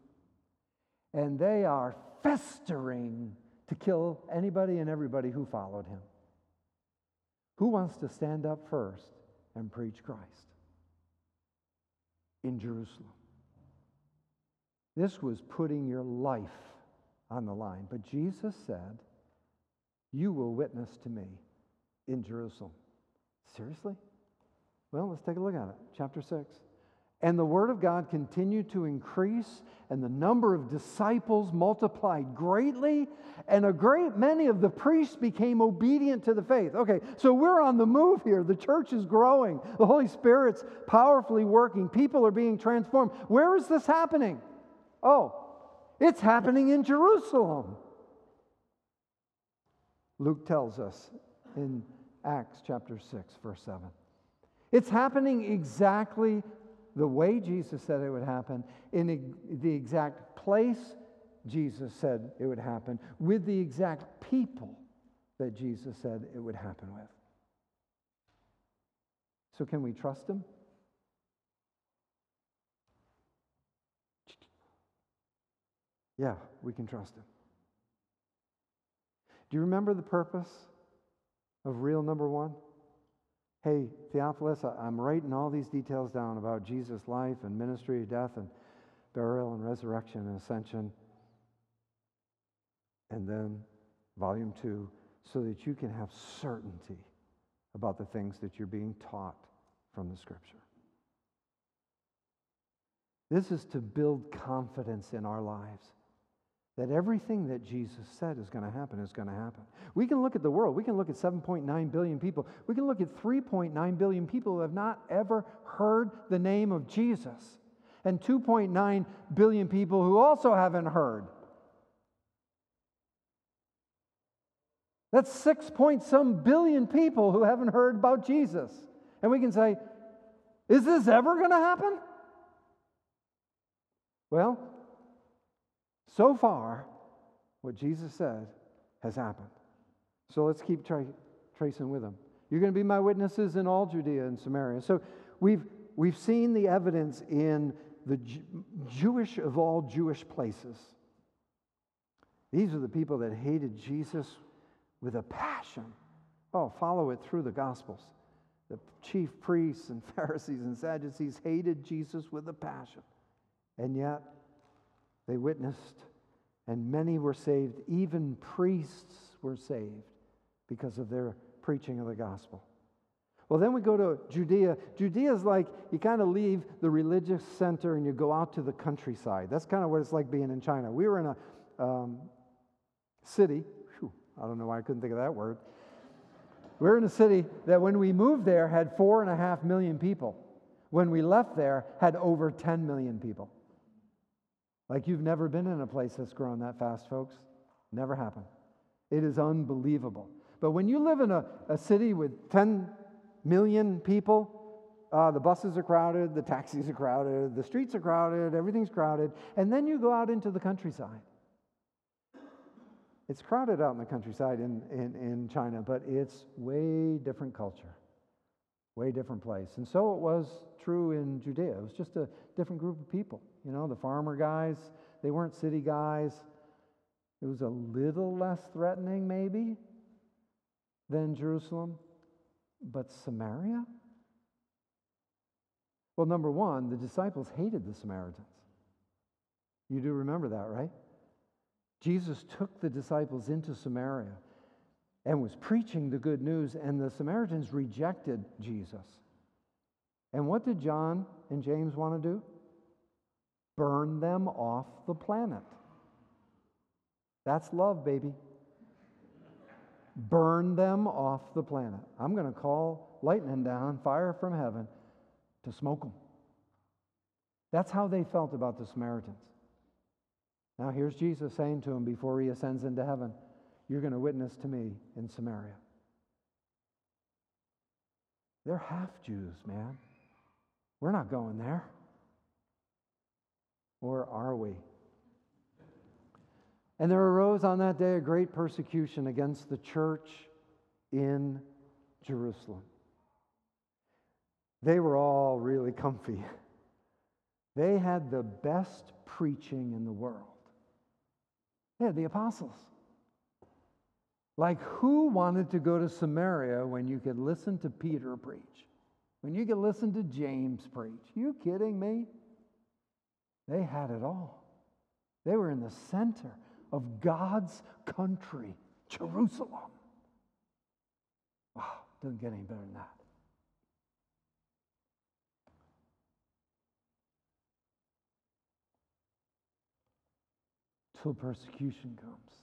And they are festering to kill anybody and everybody who followed him. Who wants to stand up first and preach Christ in Jerusalem? This was putting your life on the line. But Jesus said, You will witness to me in Jerusalem. Seriously? Well, let's take a look at it. Chapter 6. And the word of God continued to increase, and the number of disciples multiplied greatly, and a great many of the priests became obedient to the faith. Okay, so we're on the move here. The church is growing, the Holy Spirit's powerfully working, people are being transformed. Where is this happening? Oh, it's happening in Jerusalem. Luke tells us in Acts chapter 6, verse 7. It's happening exactly the way Jesus said it would happen, in the exact place Jesus said it would happen, with the exact people that Jesus said it would happen with. So, can we trust him? Yeah, we can trust him. Do you remember the purpose of reel number one? Hey, Theophilus, I'm writing all these details down about Jesus' life and ministry, death and burial and resurrection and ascension. And then volume two, so that you can have certainty about the things that you're being taught from the scripture. This is to build confidence in our lives that everything that Jesus said is going to happen is going to happen. We can look at the world. We can look at 7.9 billion people. We can look at 3.9 billion people who have not ever heard the name of Jesus, and 2.9 billion people who also haven't heard. That's six point some billion people who haven't heard about Jesus. And we can say, is this ever going to happen? Well, so far, what Jesus said has happened. So let's keep tra- tracing with him. You're going to be my witnesses in all Judea and Samaria. So we've, we've seen the evidence in the Jewish of all Jewish places. These are the people that hated Jesus with a passion. Oh, follow it through the Gospels. The chief priests and [laughs] Pharisees and Sadducees hated Jesus with a passion. And yet, they witnessed, and many were saved. Even priests were saved because of their preaching of the gospel. Well, then we go to Judea. Judea is like you kind of leave the religious center and you go out to the countryside. That's kind of what it's like being in China. We were in a um, city. Whew, I don't know why I couldn't think of that word. We we're in a city that when we moved there had four and a half million people. When we left there, had over 10 million people. Like you've never been in a place that's grown that fast, folks. Never happened. It is unbelievable. But when you live in a, a city with 10 million people, uh, the buses are crowded, the taxis are crowded, the streets are crowded, everything's crowded, and then you go out into the countryside. It's crowded out in the countryside in, in, in China, but it's way different culture, way different place. And so it was true in Judea. It was just a different group of people. You know, the farmer guys, they weren't city guys. It was a little less threatening, maybe, than Jerusalem. But Samaria? Well, number one, the disciples hated the Samaritans. You do remember that, right? Jesus took the disciples into Samaria and was preaching the good news, and the Samaritans rejected Jesus. And what did John and James want to do? burn them off the planet. That's love, baby. Burn them off the planet. I'm going to call lightning down, fire from heaven, to smoke them. That's how they felt about the Samaritans. Now, here's Jesus saying to them before he ascends into heaven, You're going to witness to me in Samaria. They're half Jews, man. We're not going there. Or are we? And there arose on that day a great persecution against the church in Jerusalem. They were all really comfy. They had the best preaching in the world. They had the apostles. Like, who wanted to go to Samaria when you could listen to Peter preach? When you could listen to James preach? You kidding me? They had it all. They were in the center of God's country, Jerusalem. Wow, doesn't get any better than that. Till persecution comes.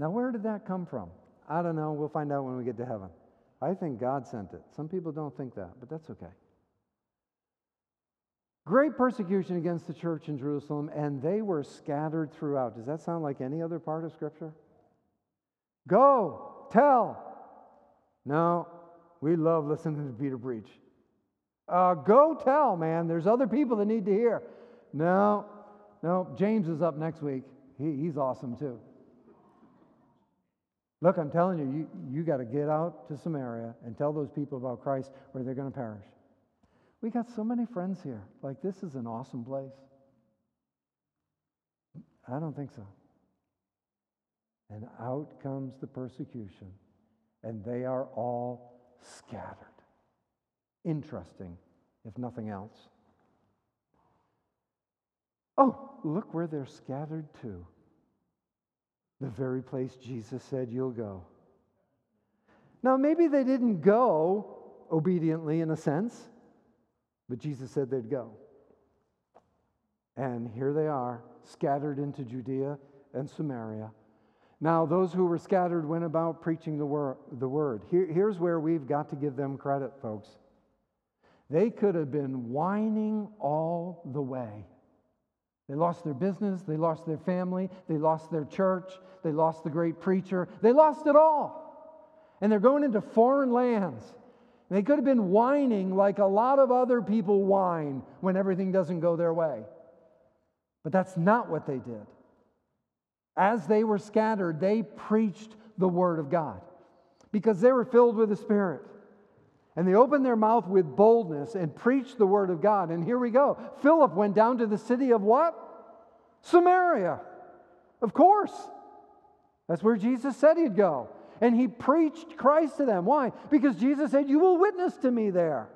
Now, where did that come from? I don't know. We'll find out when we get to heaven. I think God sent it. Some people don't think that, but that's okay. Great persecution against the church in Jerusalem, and they were scattered throughout. Does that sound like any other part of Scripture? Go, tell. No, we love listening to Peter preach. Uh, go tell, man. There's other people that need to hear. No, no. James is up next week. He, he's awesome too. Look, I'm telling you, you, you got to get out to Samaria and tell those people about Christ or they're going to perish. We got so many friends here. Like, this is an awesome place. I don't think so. And out comes the persecution, and they are all scattered. Interesting, if nothing else. Oh, look where they're scattered to. The very place Jesus said, You'll go. Now, maybe they didn't go obediently in a sense. But Jesus said they'd go. And here they are, scattered into Judea and Samaria. Now, those who were scattered went about preaching the, wor- the word. Here, here's where we've got to give them credit, folks. They could have been whining all the way. They lost their business, they lost their family, they lost their church, they lost the great preacher, they lost it all. And they're going into foreign lands. They could have been whining like a lot of other people whine when everything doesn't go their way. But that's not what they did. As they were scattered, they preached the Word of God because they were filled with the Spirit. And they opened their mouth with boldness and preached the Word of God. And here we go. Philip went down to the city of what? Samaria. Of course. That's where Jesus said he'd go and he preached Christ to them. Why? Because Jesus said, You will witness to me there.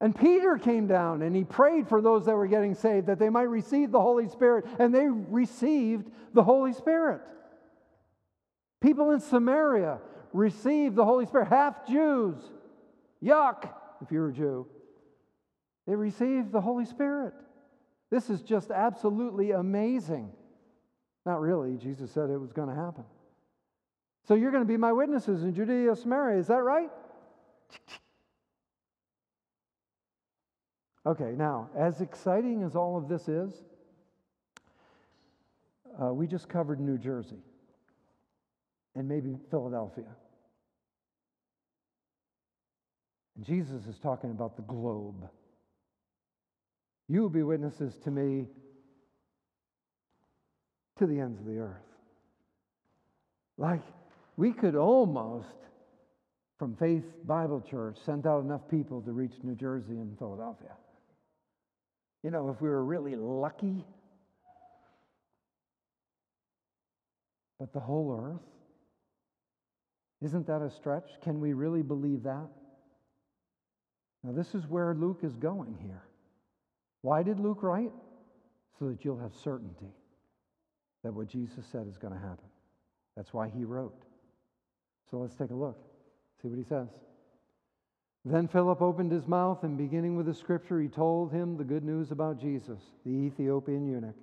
And Peter came down and he prayed for those that were getting saved that they might receive the Holy Spirit, and they received the Holy Spirit. People in Samaria received the Holy Spirit, half Jews. Yuck, if you're a Jew. They received the Holy Spirit. This is just absolutely amazing. Not really. Jesus said it was going to happen. So you're going to be my witnesses in Judea, Samaria. Is that right? Okay, now, as exciting as all of this is, uh, we just covered New Jersey and maybe Philadelphia. And Jesus is talking about the globe. You will be witnesses to me to the ends of the earth. Like we could almost, from Faith Bible Church, send out enough people to reach New Jersey and Philadelphia. You know, if we were really lucky. But the whole earth? Isn't that a stretch? Can we really believe that? Now, this is where Luke is going here. Why did Luke write? So that you'll have certainty that what Jesus said is going to happen. That's why he wrote. So let's take a look, see what he says. Then Philip opened his mouth, and beginning with the scripture, he told him the good news about Jesus, the Ethiopian eunuch.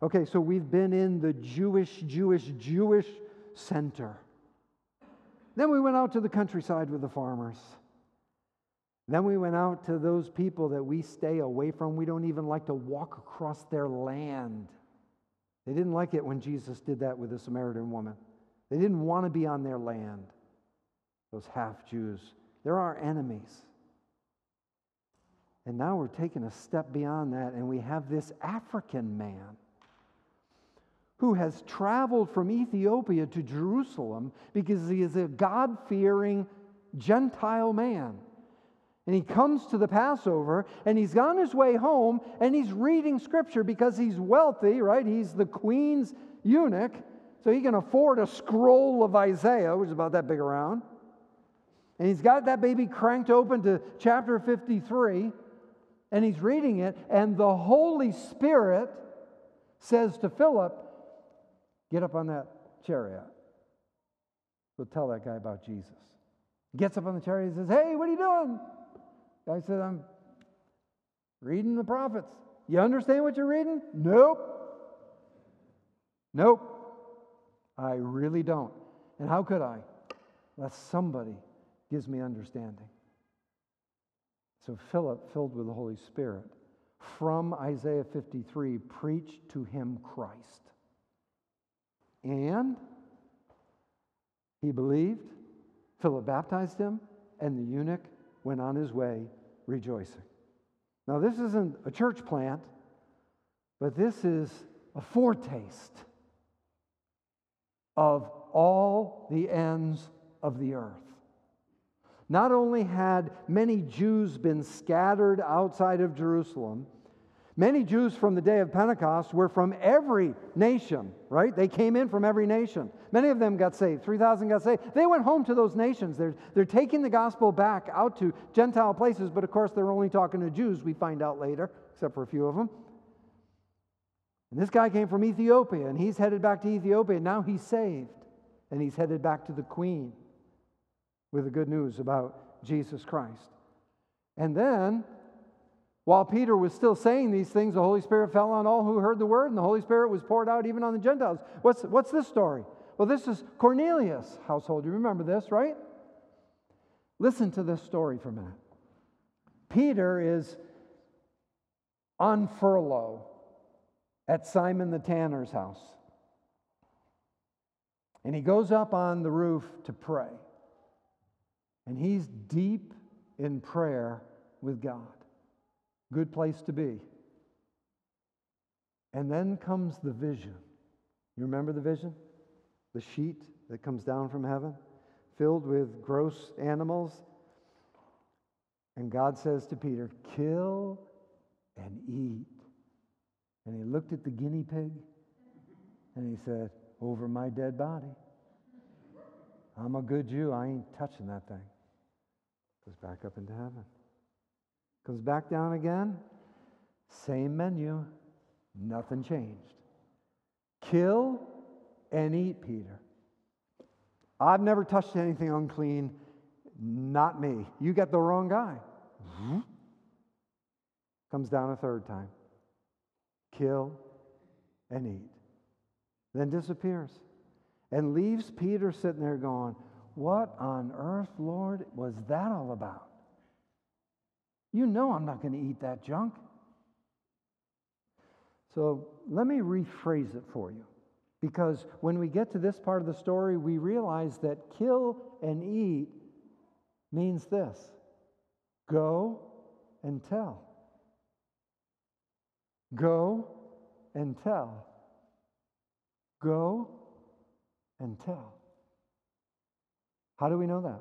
Okay, so we've been in the Jewish, Jewish, Jewish center. Then we went out to the countryside with the farmers. Then we went out to those people that we stay away from. We don't even like to walk across their land. They didn't like it when Jesus did that with the Samaritan woman. They didn't want to be on their land, those half Jews. They're our enemies. And now we're taking a step beyond that, and we have this African man who has traveled from Ethiopia to Jerusalem because he is a God fearing Gentile man. And he comes to the Passover and he's on his way home and he's reading scripture because he's wealthy, right? He's the queen's eunuch, so he can afford a scroll of Isaiah, which is about that big around. And he's got that baby cranked open to chapter 53 and he's reading it, and the Holy Spirit says to Philip, Get up on that chariot. Go tell that guy about Jesus. Gets up on the chariot and says, Hey, what are you doing? Guy said, I'm reading the prophets. You understand what you're reading? Nope. Nope. I really don't. And how could I? Unless somebody gives me understanding. So Philip, filled with the Holy Spirit, from Isaiah 53, preached to him Christ. And he believed, Philip baptized him, and the eunuch went on his way rejoicing. Now, this isn't a church plant, but this is a foretaste of all the ends of the earth. Not only had many Jews been scattered outside of Jerusalem, Many Jews from the day of Pentecost were from every nation, right? They came in from every nation. Many of them got saved. 3,000 got saved. They went home to those nations. They're, they're taking the gospel back out to Gentile places, but of course, they're only talking to Jews, we find out later, except for a few of them. And this guy came from Ethiopia, and he's headed back to Ethiopia. Now he's saved, and he's headed back to the queen with the good news about Jesus Christ. And then while Peter was still saying these things, the Holy Spirit fell on all who heard the word, and the Holy Spirit was poured out even on the Gentiles. What's, what's this story? Well, this is Cornelius' household. You remember this, right? Listen to this story for a minute. Peter is on furlough at Simon the tanner's house. And he goes up on the roof to pray. And he's deep in prayer with God. Good place to be. And then comes the vision. You remember the vision? The sheet that comes down from heaven, filled with gross animals. And God says to Peter, Kill and eat. And he looked at the guinea pig and he said, Over my dead body. I'm a good Jew. I ain't touching that thing. Goes back up into heaven. Comes back down again. Same menu. Nothing changed. Kill and eat, Peter. I've never touched anything unclean. Not me. You got the wrong guy. Comes down a third time. Kill and eat. Then disappears and leaves Peter sitting there going, What on earth, Lord, was that all about? You know I'm not going to eat that junk. So let me rephrase it for you. Because when we get to this part of the story, we realize that kill and eat means this go and tell. Go and tell. Go and tell. How do we know that?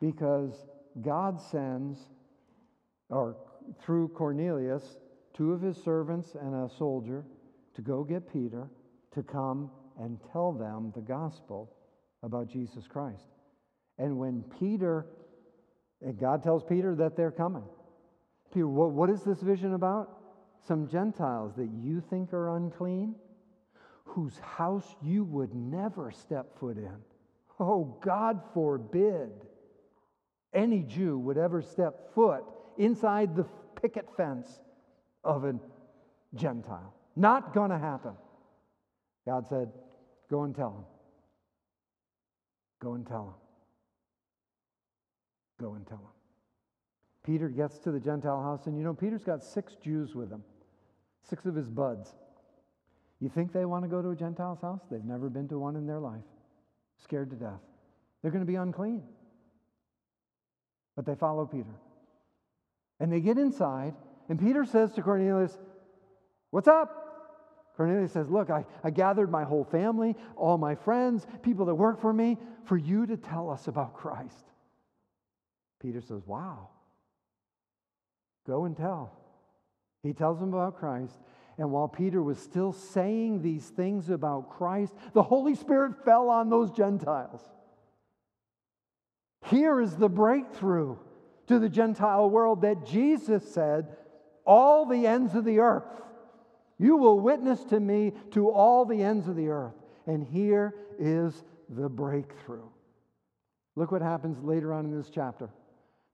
Because God sends or through Cornelius, two of his servants and a soldier to go get Peter to come and tell them the gospel about Jesus Christ. And when Peter, and God tells Peter that they're coming. Peter, what, what is this vision about? Some Gentiles that you think are unclean, whose house you would never step foot in. Oh, God forbid any Jew would ever step foot inside the picket fence of a Gentile. Not going to happen. God said, Go and tell him. Go and tell him. Go and tell him. Peter gets to the Gentile house, and you know, Peter's got six Jews with him, six of his buds. You think they want to go to a Gentile's house? They've never been to one in their life, scared to death. They're going to be unclean. But they follow Peter. And they get inside, and Peter says to Cornelius, What's up? Cornelius says, Look, I, I gathered my whole family, all my friends, people that work for me, for you to tell us about Christ. Peter says, Wow. Go and tell. He tells them about Christ. And while Peter was still saying these things about Christ, the Holy Spirit fell on those Gentiles. Here is the breakthrough to the Gentile world that Jesus said, All the ends of the earth, you will witness to me to all the ends of the earth. And here is the breakthrough. Look what happens later on in this chapter.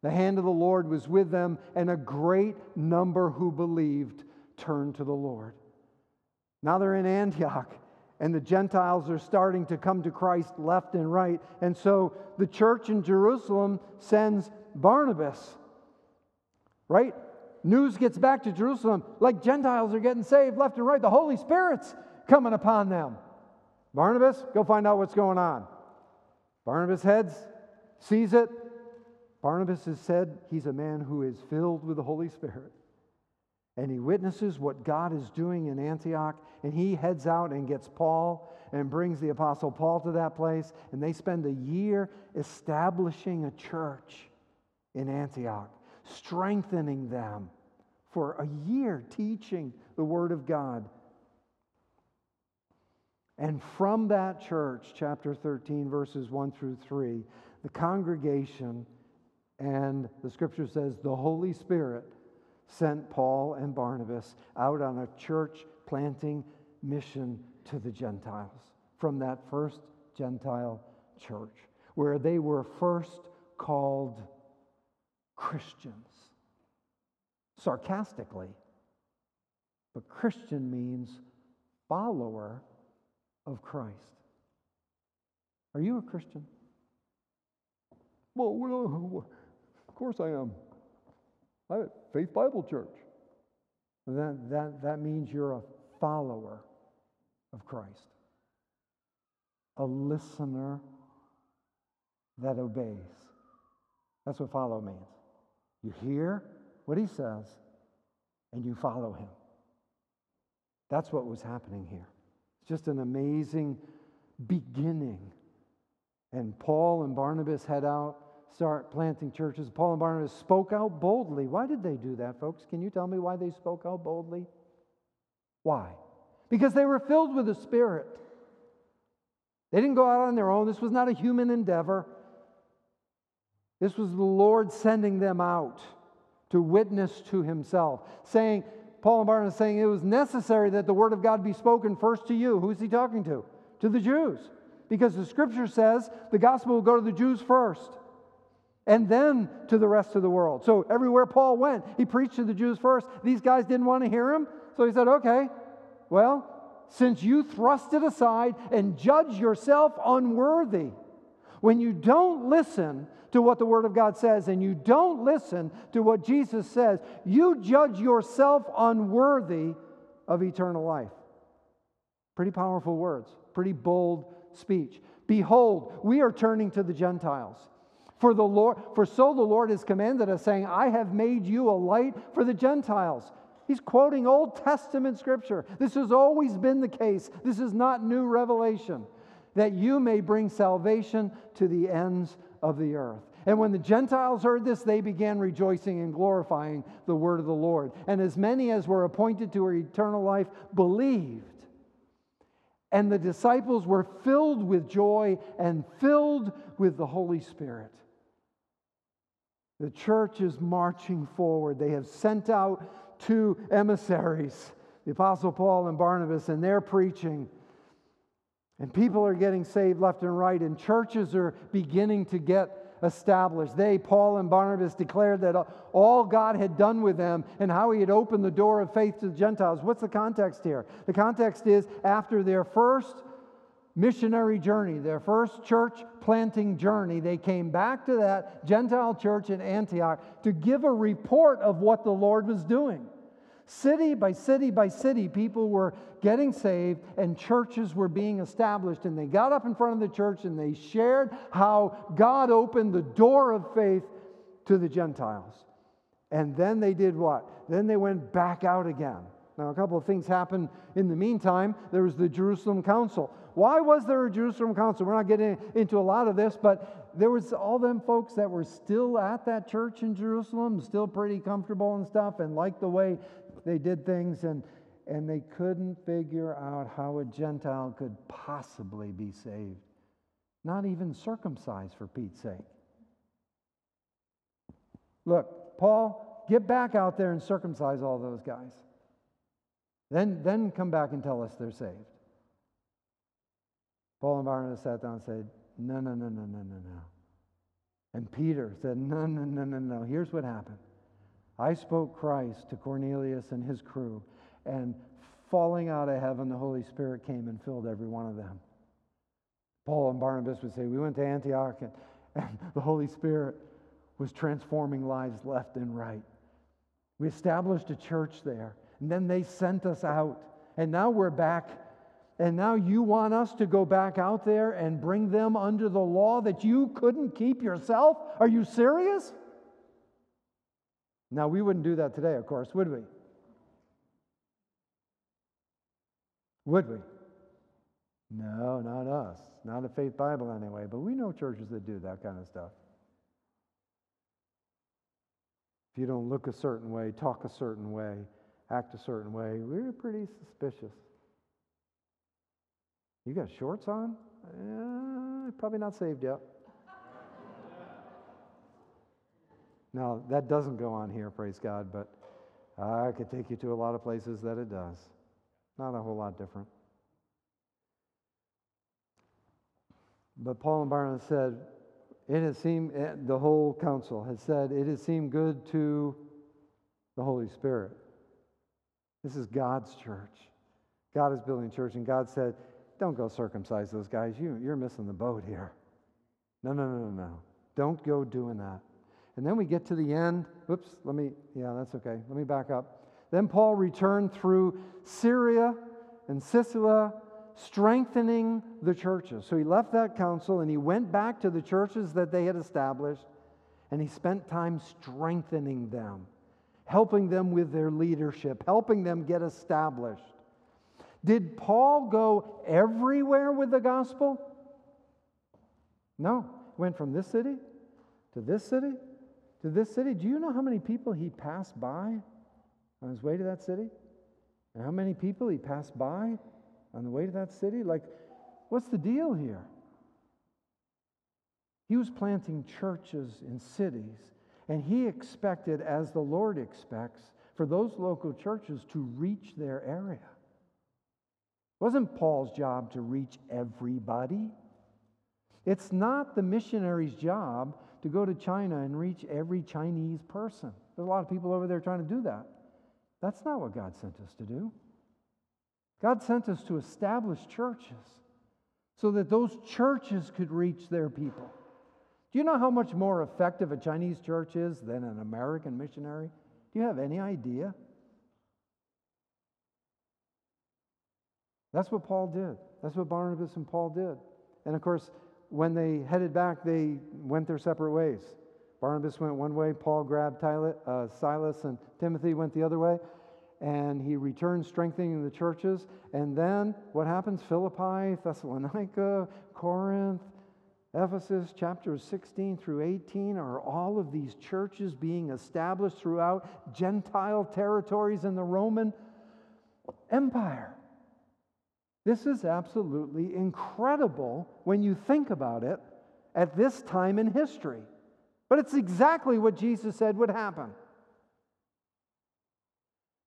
The hand of the Lord was with them, and a great number who believed turned to the Lord. Now they're in Antioch, and the Gentiles are starting to come to Christ left and right. And so the church in Jerusalem sends Barnabas, right? News gets back to Jerusalem like Gentiles are getting saved left and right. The Holy Spirit's coming upon them. Barnabas, go find out what's going on. Barnabas heads, sees it, Barnabas has said he's a man who is filled with the Holy Spirit. And he witnesses what God is doing in Antioch, and he heads out and gets Paul and brings the Apostle Paul to that place. And they spend a year establishing a church in Antioch, strengthening them for a year, teaching the Word of God. And from that church, chapter 13, verses 1 through 3, the congregation and the scripture says the Holy Spirit sent Paul and Barnabas out on a church planting mission to the Gentiles from that first Gentile church, where they were first called Christians. Sarcastically, but Christian means follower of Christ. Are you a Christian? Well, of course I am. At Faith Bible Church. That, that, that means you're a follower of Christ, a listener that obeys. That's what follow means. You hear what he says and you follow him. That's what was happening here. It's just an amazing beginning. And Paul and Barnabas head out start planting churches. Paul and Barnabas spoke out boldly. Why did they do that, folks? Can you tell me why they spoke out boldly? Why? Because they were filled with the Spirit. They didn't go out on their own. This was not a human endeavor. This was the Lord sending them out to witness to Himself, saying, Paul and Barnabas saying it was necessary that the word of God be spoken first to you. Who's he talking to? To the Jews. Because the scripture says the gospel will go to the Jews first and then to the rest of the world. So everywhere Paul went, he preached to the Jews first. These guys didn't want to hear him, so he said, okay, well, since you thrust it aside and judge yourself unworthy, when you don't listen to what the Word of God says and you don't listen to what Jesus says, you judge yourself unworthy of eternal life. Pretty powerful words, pretty bold speech. Behold, we are turning to the Gentiles. For the Lord, for so the Lord has commanded us, saying, I have made you a light for the Gentiles. He's quoting Old Testament scripture. This has always been the case. This is not new revelation. That you may bring salvation to the ends of the earth. And when the Gentiles heard this, they began rejoicing and glorifying the word of the Lord. And as many as were appointed to eternal life believed. And the disciples were filled with joy and filled with the Holy Spirit. The church is marching forward. They have sent out two emissaries, the Apostle Paul and Barnabas, and they're preaching. And people are getting saved left and right, and churches are beginning to get established. They, Paul and Barnabas, declared that all God had done with them and how he had opened the door of faith to the Gentiles. What's the context here? The context is after their first missionary journey, their first church planting journey, they came back to that Gentile church in Antioch to give a report of what the Lord was doing. City by city by city, people were getting saved and churches were being established. And they got up in front of the church and they shared how God opened the door of faith to the Gentiles. And then they did what? Then they went back out again. Now, a couple of things happened in the meantime. There was the Jerusalem Council. Why was there a Jerusalem Council? We're not getting into a lot of this, but there was all them folks that were still at that church in Jerusalem, still pretty comfortable and stuff, and liked the way they did things, and, and they couldn't figure out how a Gentile could possibly be saved. Not even circumcised, for Pete's sake. Look, Paul, get back out there and circumcise all those guys. Then, then come back and tell us they're saved. Paul and Barnabas sat down and said, No, no, no, no, no, no, no. And Peter said, No, no, no, no, no. Here's what happened. I spoke Christ to Cornelius and his crew, and falling out of heaven, the Holy Spirit came and filled every one of them. Paul and Barnabas would say, We went to Antioch, and, and the Holy Spirit was transforming lives left and right. We established a church there. And then they sent us out. And now we're back. And now you want us to go back out there and bring them under the law that you couldn't keep yourself? Are you serious? Now, we wouldn't do that today, of course, would we? Would we? No, not us. Not a faith Bible anyway, but we know churches that do that kind of stuff. If you don't look a certain way, talk a certain way, act a certain way, we're pretty suspicious. You got shorts on? Eh, probably not saved yet. Now, that doesn't go on here, praise God, but I could take you to a lot of places that it does. Not a whole lot different. But Paul and Barnabas said, it has seemed, eh, the whole council has said, it has seemed good to the Holy Spirit this is God's church. God is building church, and God said, Don't go circumcise those guys. You, you're missing the boat here. No, no, no, no, no. Don't go doing that. And then we get to the end. Whoops, let me, yeah, that's okay. Let me back up. Then Paul returned through Syria and Cilicia, strengthening the churches. So he left that council and he went back to the churches that they had established and he spent time strengthening them helping them with their leadership, helping them get established. Did Paul go everywhere with the gospel? No. Went from this city to this city to this city. Do you know how many people he passed by on his way to that city? And how many people he passed by on the way to that city? Like, what's the deal here? He was planting churches in cities and he expected, as the Lord expects, for those local churches to reach their area. It wasn't Paul's job to reach everybody. It's not the missionary's job to go to China and reach every Chinese person. There's a lot of people over there trying to do that. That's not what God sent us to do. God sent us to establish churches so that those churches could reach their people. Do you know how much more effective a Chinese church is than an American missionary? Do you have any idea? That's what Paul did. That's what Barnabas and Paul did. And of course, when they headed back, they went their separate ways. Barnabas went one way, Paul grabbed uh, Silas, and Timothy went the other way. And he returned strengthening the churches. And then what happens? Philippi, Thessalonica, Corinth, Ephesus chapters 16 through 18 are all of these churches being established throughout Gentile territories in the Roman Empire. This is absolutely incredible when you think about it at this time in history. But it's exactly what Jesus said would happen.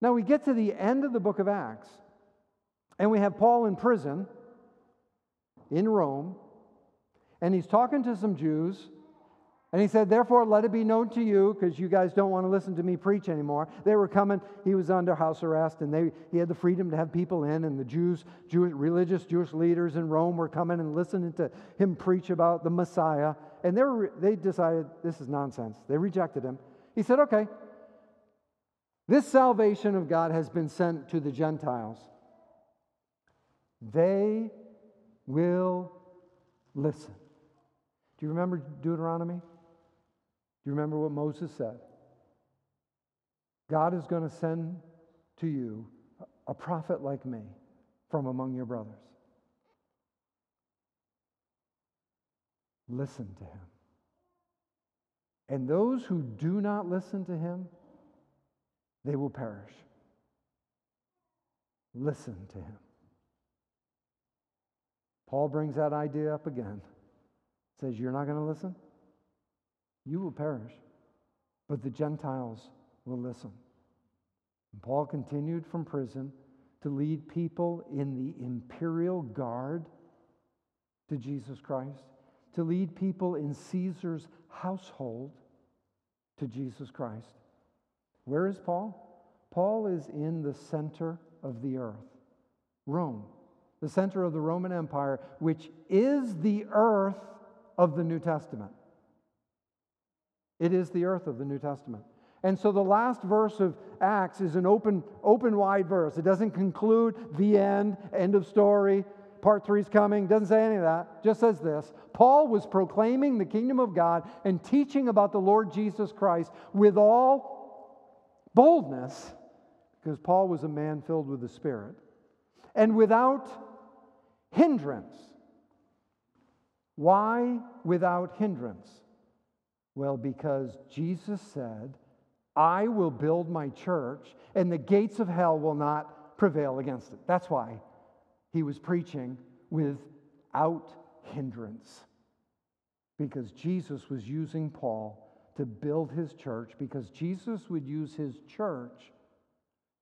Now we get to the end of the book of Acts, and we have Paul in prison in Rome and he's talking to some Jews, And he said, Therefore, let it be known to you, because you guys don't want to listen to me preach anymore. They were coming, he was under house arrest, and they, he had the freedom to have people in, and the Jews, Jewish, religious Jewish leaders in Rome were coming and listening to him preach about the Messiah. And they, were, they decided, this is nonsense. They rejected him. He said, Okay, this salvation of God has been sent to the Gentiles. They will listen. Do you remember Deuteronomy? Do you remember what Moses said? God is going to send to you a prophet like me from among your brothers. Listen to him. And those who do not listen to him, they will perish. Listen to him. Paul brings that idea up again. Says, You're not going to listen? You will perish, but the Gentiles will listen. And Paul continued from prison to lead people in the imperial guard to Jesus Christ, to lead people in Caesar's household to Jesus Christ. Where is Paul? Paul is in the center of the earth, Rome, the center of the Roman Empire, which is the earth of the New Testament. It is the earth of the New Testament. And so the last verse of Acts is an open, open wide verse. It doesn't conclude the end, end of story, part three is coming, doesn't say any of that. Just says this Paul was proclaiming the kingdom of God and teaching about the Lord Jesus Christ with all boldness, because Paul was a man filled with the Spirit, and without hindrance. Why without hindrance? Well, because Jesus said, I will build my church, and the gates of hell will not prevail against it. That's why he was preaching without hindrance. Because Jesus was using Paul to build his church, because Jesus would use his church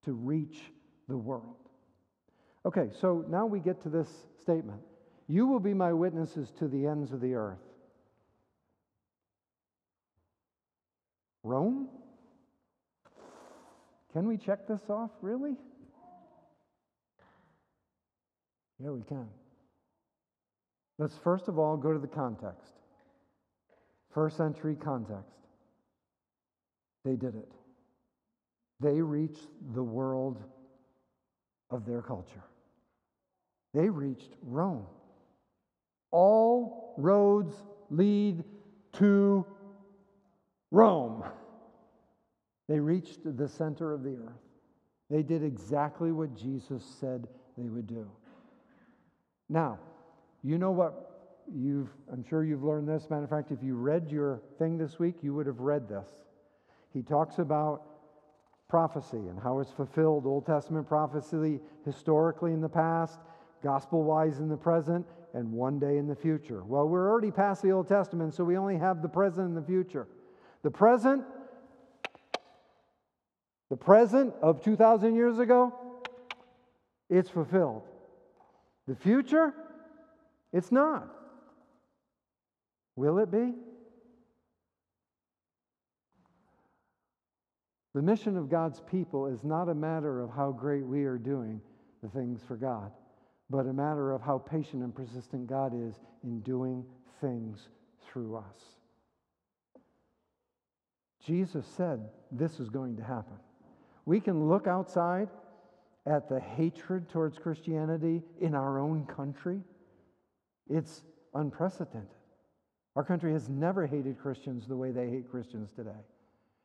to reach the world. Okay, so now we get to this statement You will be my witnesses to the ends of the earth. Rome? Can we check this off, really? Yeah, we can. Let's first of all go to the context. First century context. They did it. They reached the world of their culture. They reached Rome. All roads lead to Rome. They reached the center of the earth. They did exactly what Jesus said they would do. Now, you know what you've, I'm sure you've learned this. Matter of fact, if you read your thing this week, you would have read this. He talks about prophecy and how it's fulfilled Old Testament prophecy historically in the past, gospel wise in the present, and one day in the future. Well, we're already past the Old Testament, so we only have the present and the future. The present, the present of 2,000 years ago, it's fulfilled. The future, it's not. Will it be? The mission of God's people is not a matter of how great we are doing the things for God, but a matter of how patient and persistent God is in doing things through us. Jesus said this is going to happen. We can look outside at the hatred towards Christianity in our own country, it's unprecedented. Our country has never hated Christians the way they hate Christians today.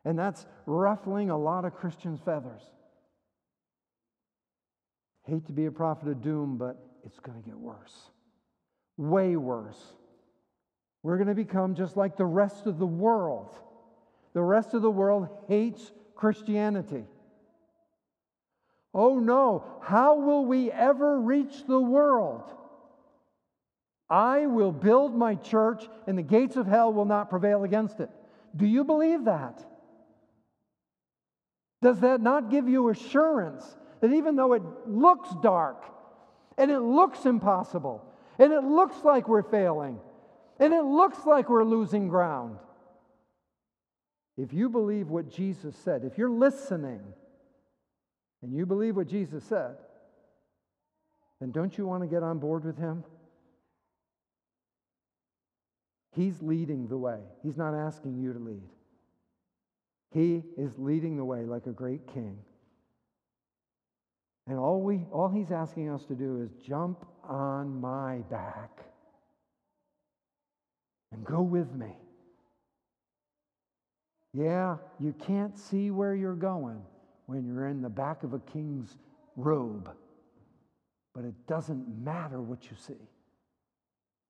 And that's ruffling a lot of Christians' feathers. Hate to be a prophet of doom, but it's going to get worse. Way worse. We're going to become just like the rest of the world. The rest of the world hates Christianity. Oh no, how will we ever reach the world? I will build my church, and the gates of hell will not prevail against it. Do you believe that? Does that not give you assurance that even though it looks dark, and it looks impossible, and it looks like we're failing, and it looks like we're losing ground, If you believe what Jesus said, if you're listening and you believe what Jesus said, then don't you want to get on board with him? He's leading the way. He's not asking you to lead. He is leading the way like a great king. And all, we, all he's asking us to do is jump on my back and go with me. Yeah, you can't see where you're going when you're in the back of a king's robe, but it doesn't matter what you see.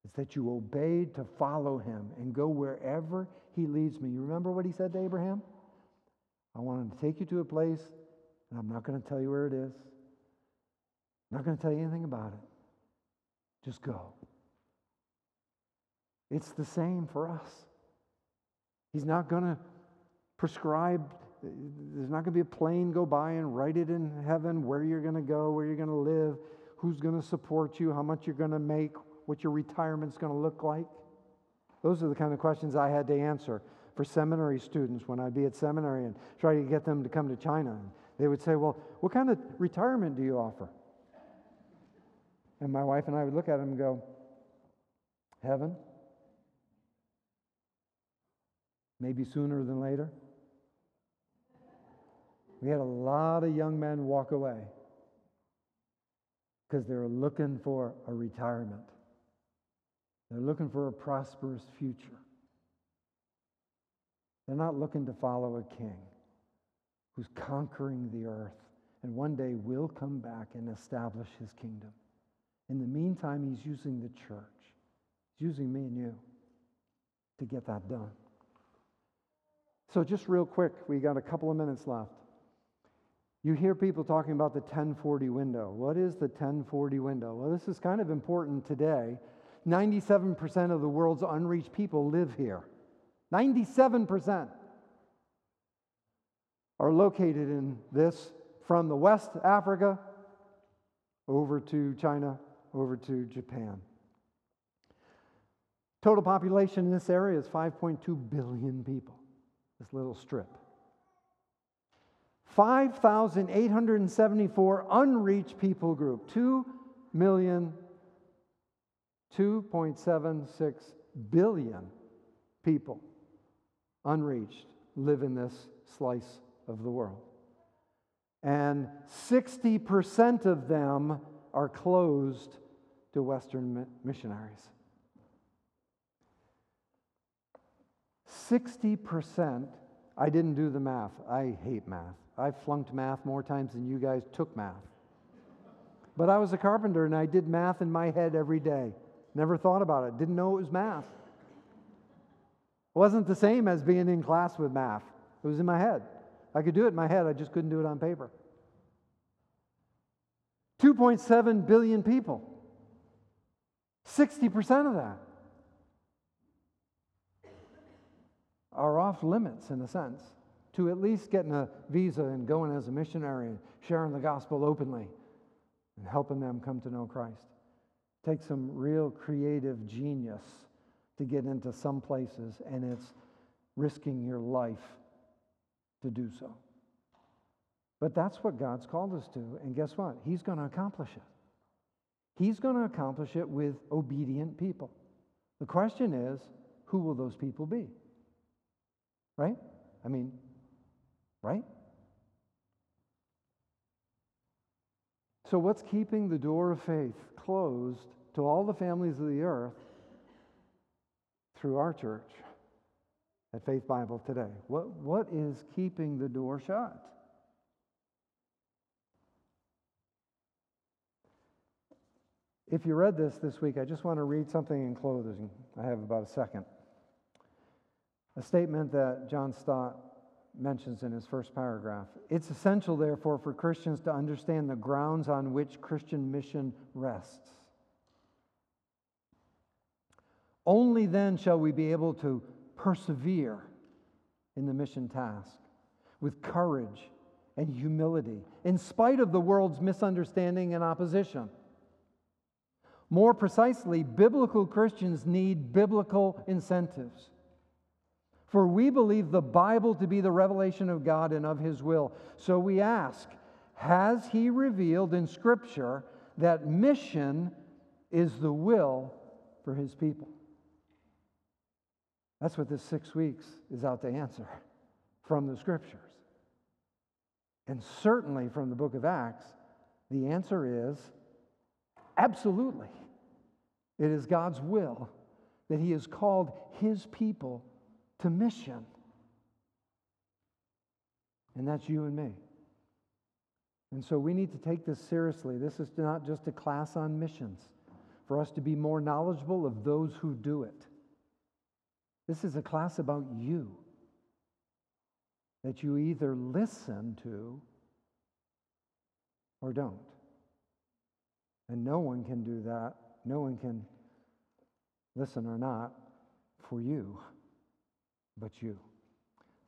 It's that you obeyed to follow him and go wherever he leads me. You remember what he said to Abraham? I want to take you to a place, and I'm not going to tell you where it is. I'm not going to tell you anything about it. Just go. It's the same for us. He's not going to prescribe, there's not going to be a plane go by and write it in heaven where you're going to go, where you're going to live, who's going to support you, how much you're going to make, what your retirement's going to look like. Those are the kind of questions I had to answer for seminary students when I'd be at seminary and try to get them to come to China. They would say, Well, what kind of retirement do you offer? And my wife and I would look at them and go, Heaven? maybe sooner than later. We had a lot of young men walk away because they were looking for a retirement. They're looking for a prosperous future. They're not looking to follow a king who's conquering the earth and one day will come back and establish his kingdom. In the meantime, he's using the church, he's using me and you to get that done. So, just real quick, we got a couple of minutes left. You hear people talking about the 1040 window. What is the 1040 window? Well, this is kind of important today. 97% of the world's unreached people live here. 97% are located in this from the West Africa over to China, over to Japan. Total population in this area is 5.2 billion people this little strip. 5,874 unreached people group, 2 million, 2.76 billion people unreached live in this slice of the world. And 60% of them are closed to Western missionaries. 60%, I didn't do the math. I hate math. I flunked math more times than you guys took math. But I was a carpenter and I did math in my head every day. Never thought about it, didn't know it was math. It wasn't the same as being in class with math, it was in my head. I could do it in my head, I just couldn't do it on paper. 2.7 billion people. 60% of that. are off limits in a sense to at least getting a visa and going as a missionary and sharing the gospel openly and helping them come to know Christ. Takes some real creative genius to get into some places, and it's risking your life to do so. But that's what God's called us to, and guess what? He's going to accomplish it. He's going to accomplish it with obedient people. The question is who will those people be? Right? I mean, right? So, what's keeping the door of faith closed to all the families of the earth through our church at Faith Bible today? What, what is keeping the door shut? If you read this this week, I just want to read something in closing. I have about a second. A statement that John Stott mentions in his first paragraph. It's essential, therefore, for Christians to understand the grounds on which Christian mission rests. Only then shall we be able to persevere in the mission task with courage and humility, in spite of the world's misunderstanding and opposition. More precisely, biblical Christians need biblical incentives For we believe the Bible to be the revelation of God and of His will. So we ask, has He revealed in Scripture that mission is the will for His people? That's what this six weeks is out to answer from the Scriptures. And certainly from the book of Acts, the answer is absolutely. It is God's will that He has called His people to mission. And that's you and me. And so we need to take this seriously. This is not just a class on missions, for us to be more knowledgeable of those who do it. This is a class about you that you either listen to or don't. And no one can do that. No one can listen or not for you but you.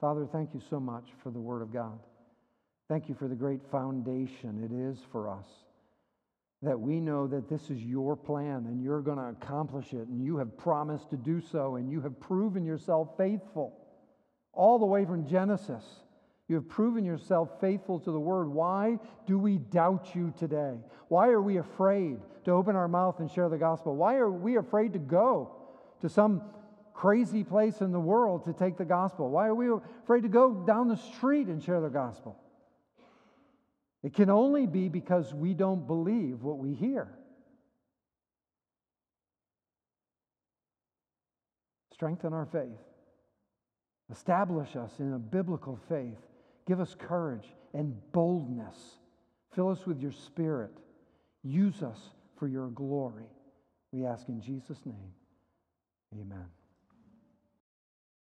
Father, thank you so much for the Word of God. Thank you for the great foundation it is for us. That we know that this is your plan and you're going to accomplish it, and you have promised to do so, and you have proven yourself faithful all the way from Genesis. You have proven yourself faithful to the word. Why do we doubt you today? Why are we afraid to open our mouth and share the gospel? Why are we afraid to go to some crazy place in the world to take the gospel? Why are we afraid to go down the street and share the gospel? It can only be because we don't believe what we hear. Strengthen our faith. Establish us in a biblical faith. Give us courage and boldness. Fill us with your spirit. Use us for your glory. We ask in Jesus' name. Amen.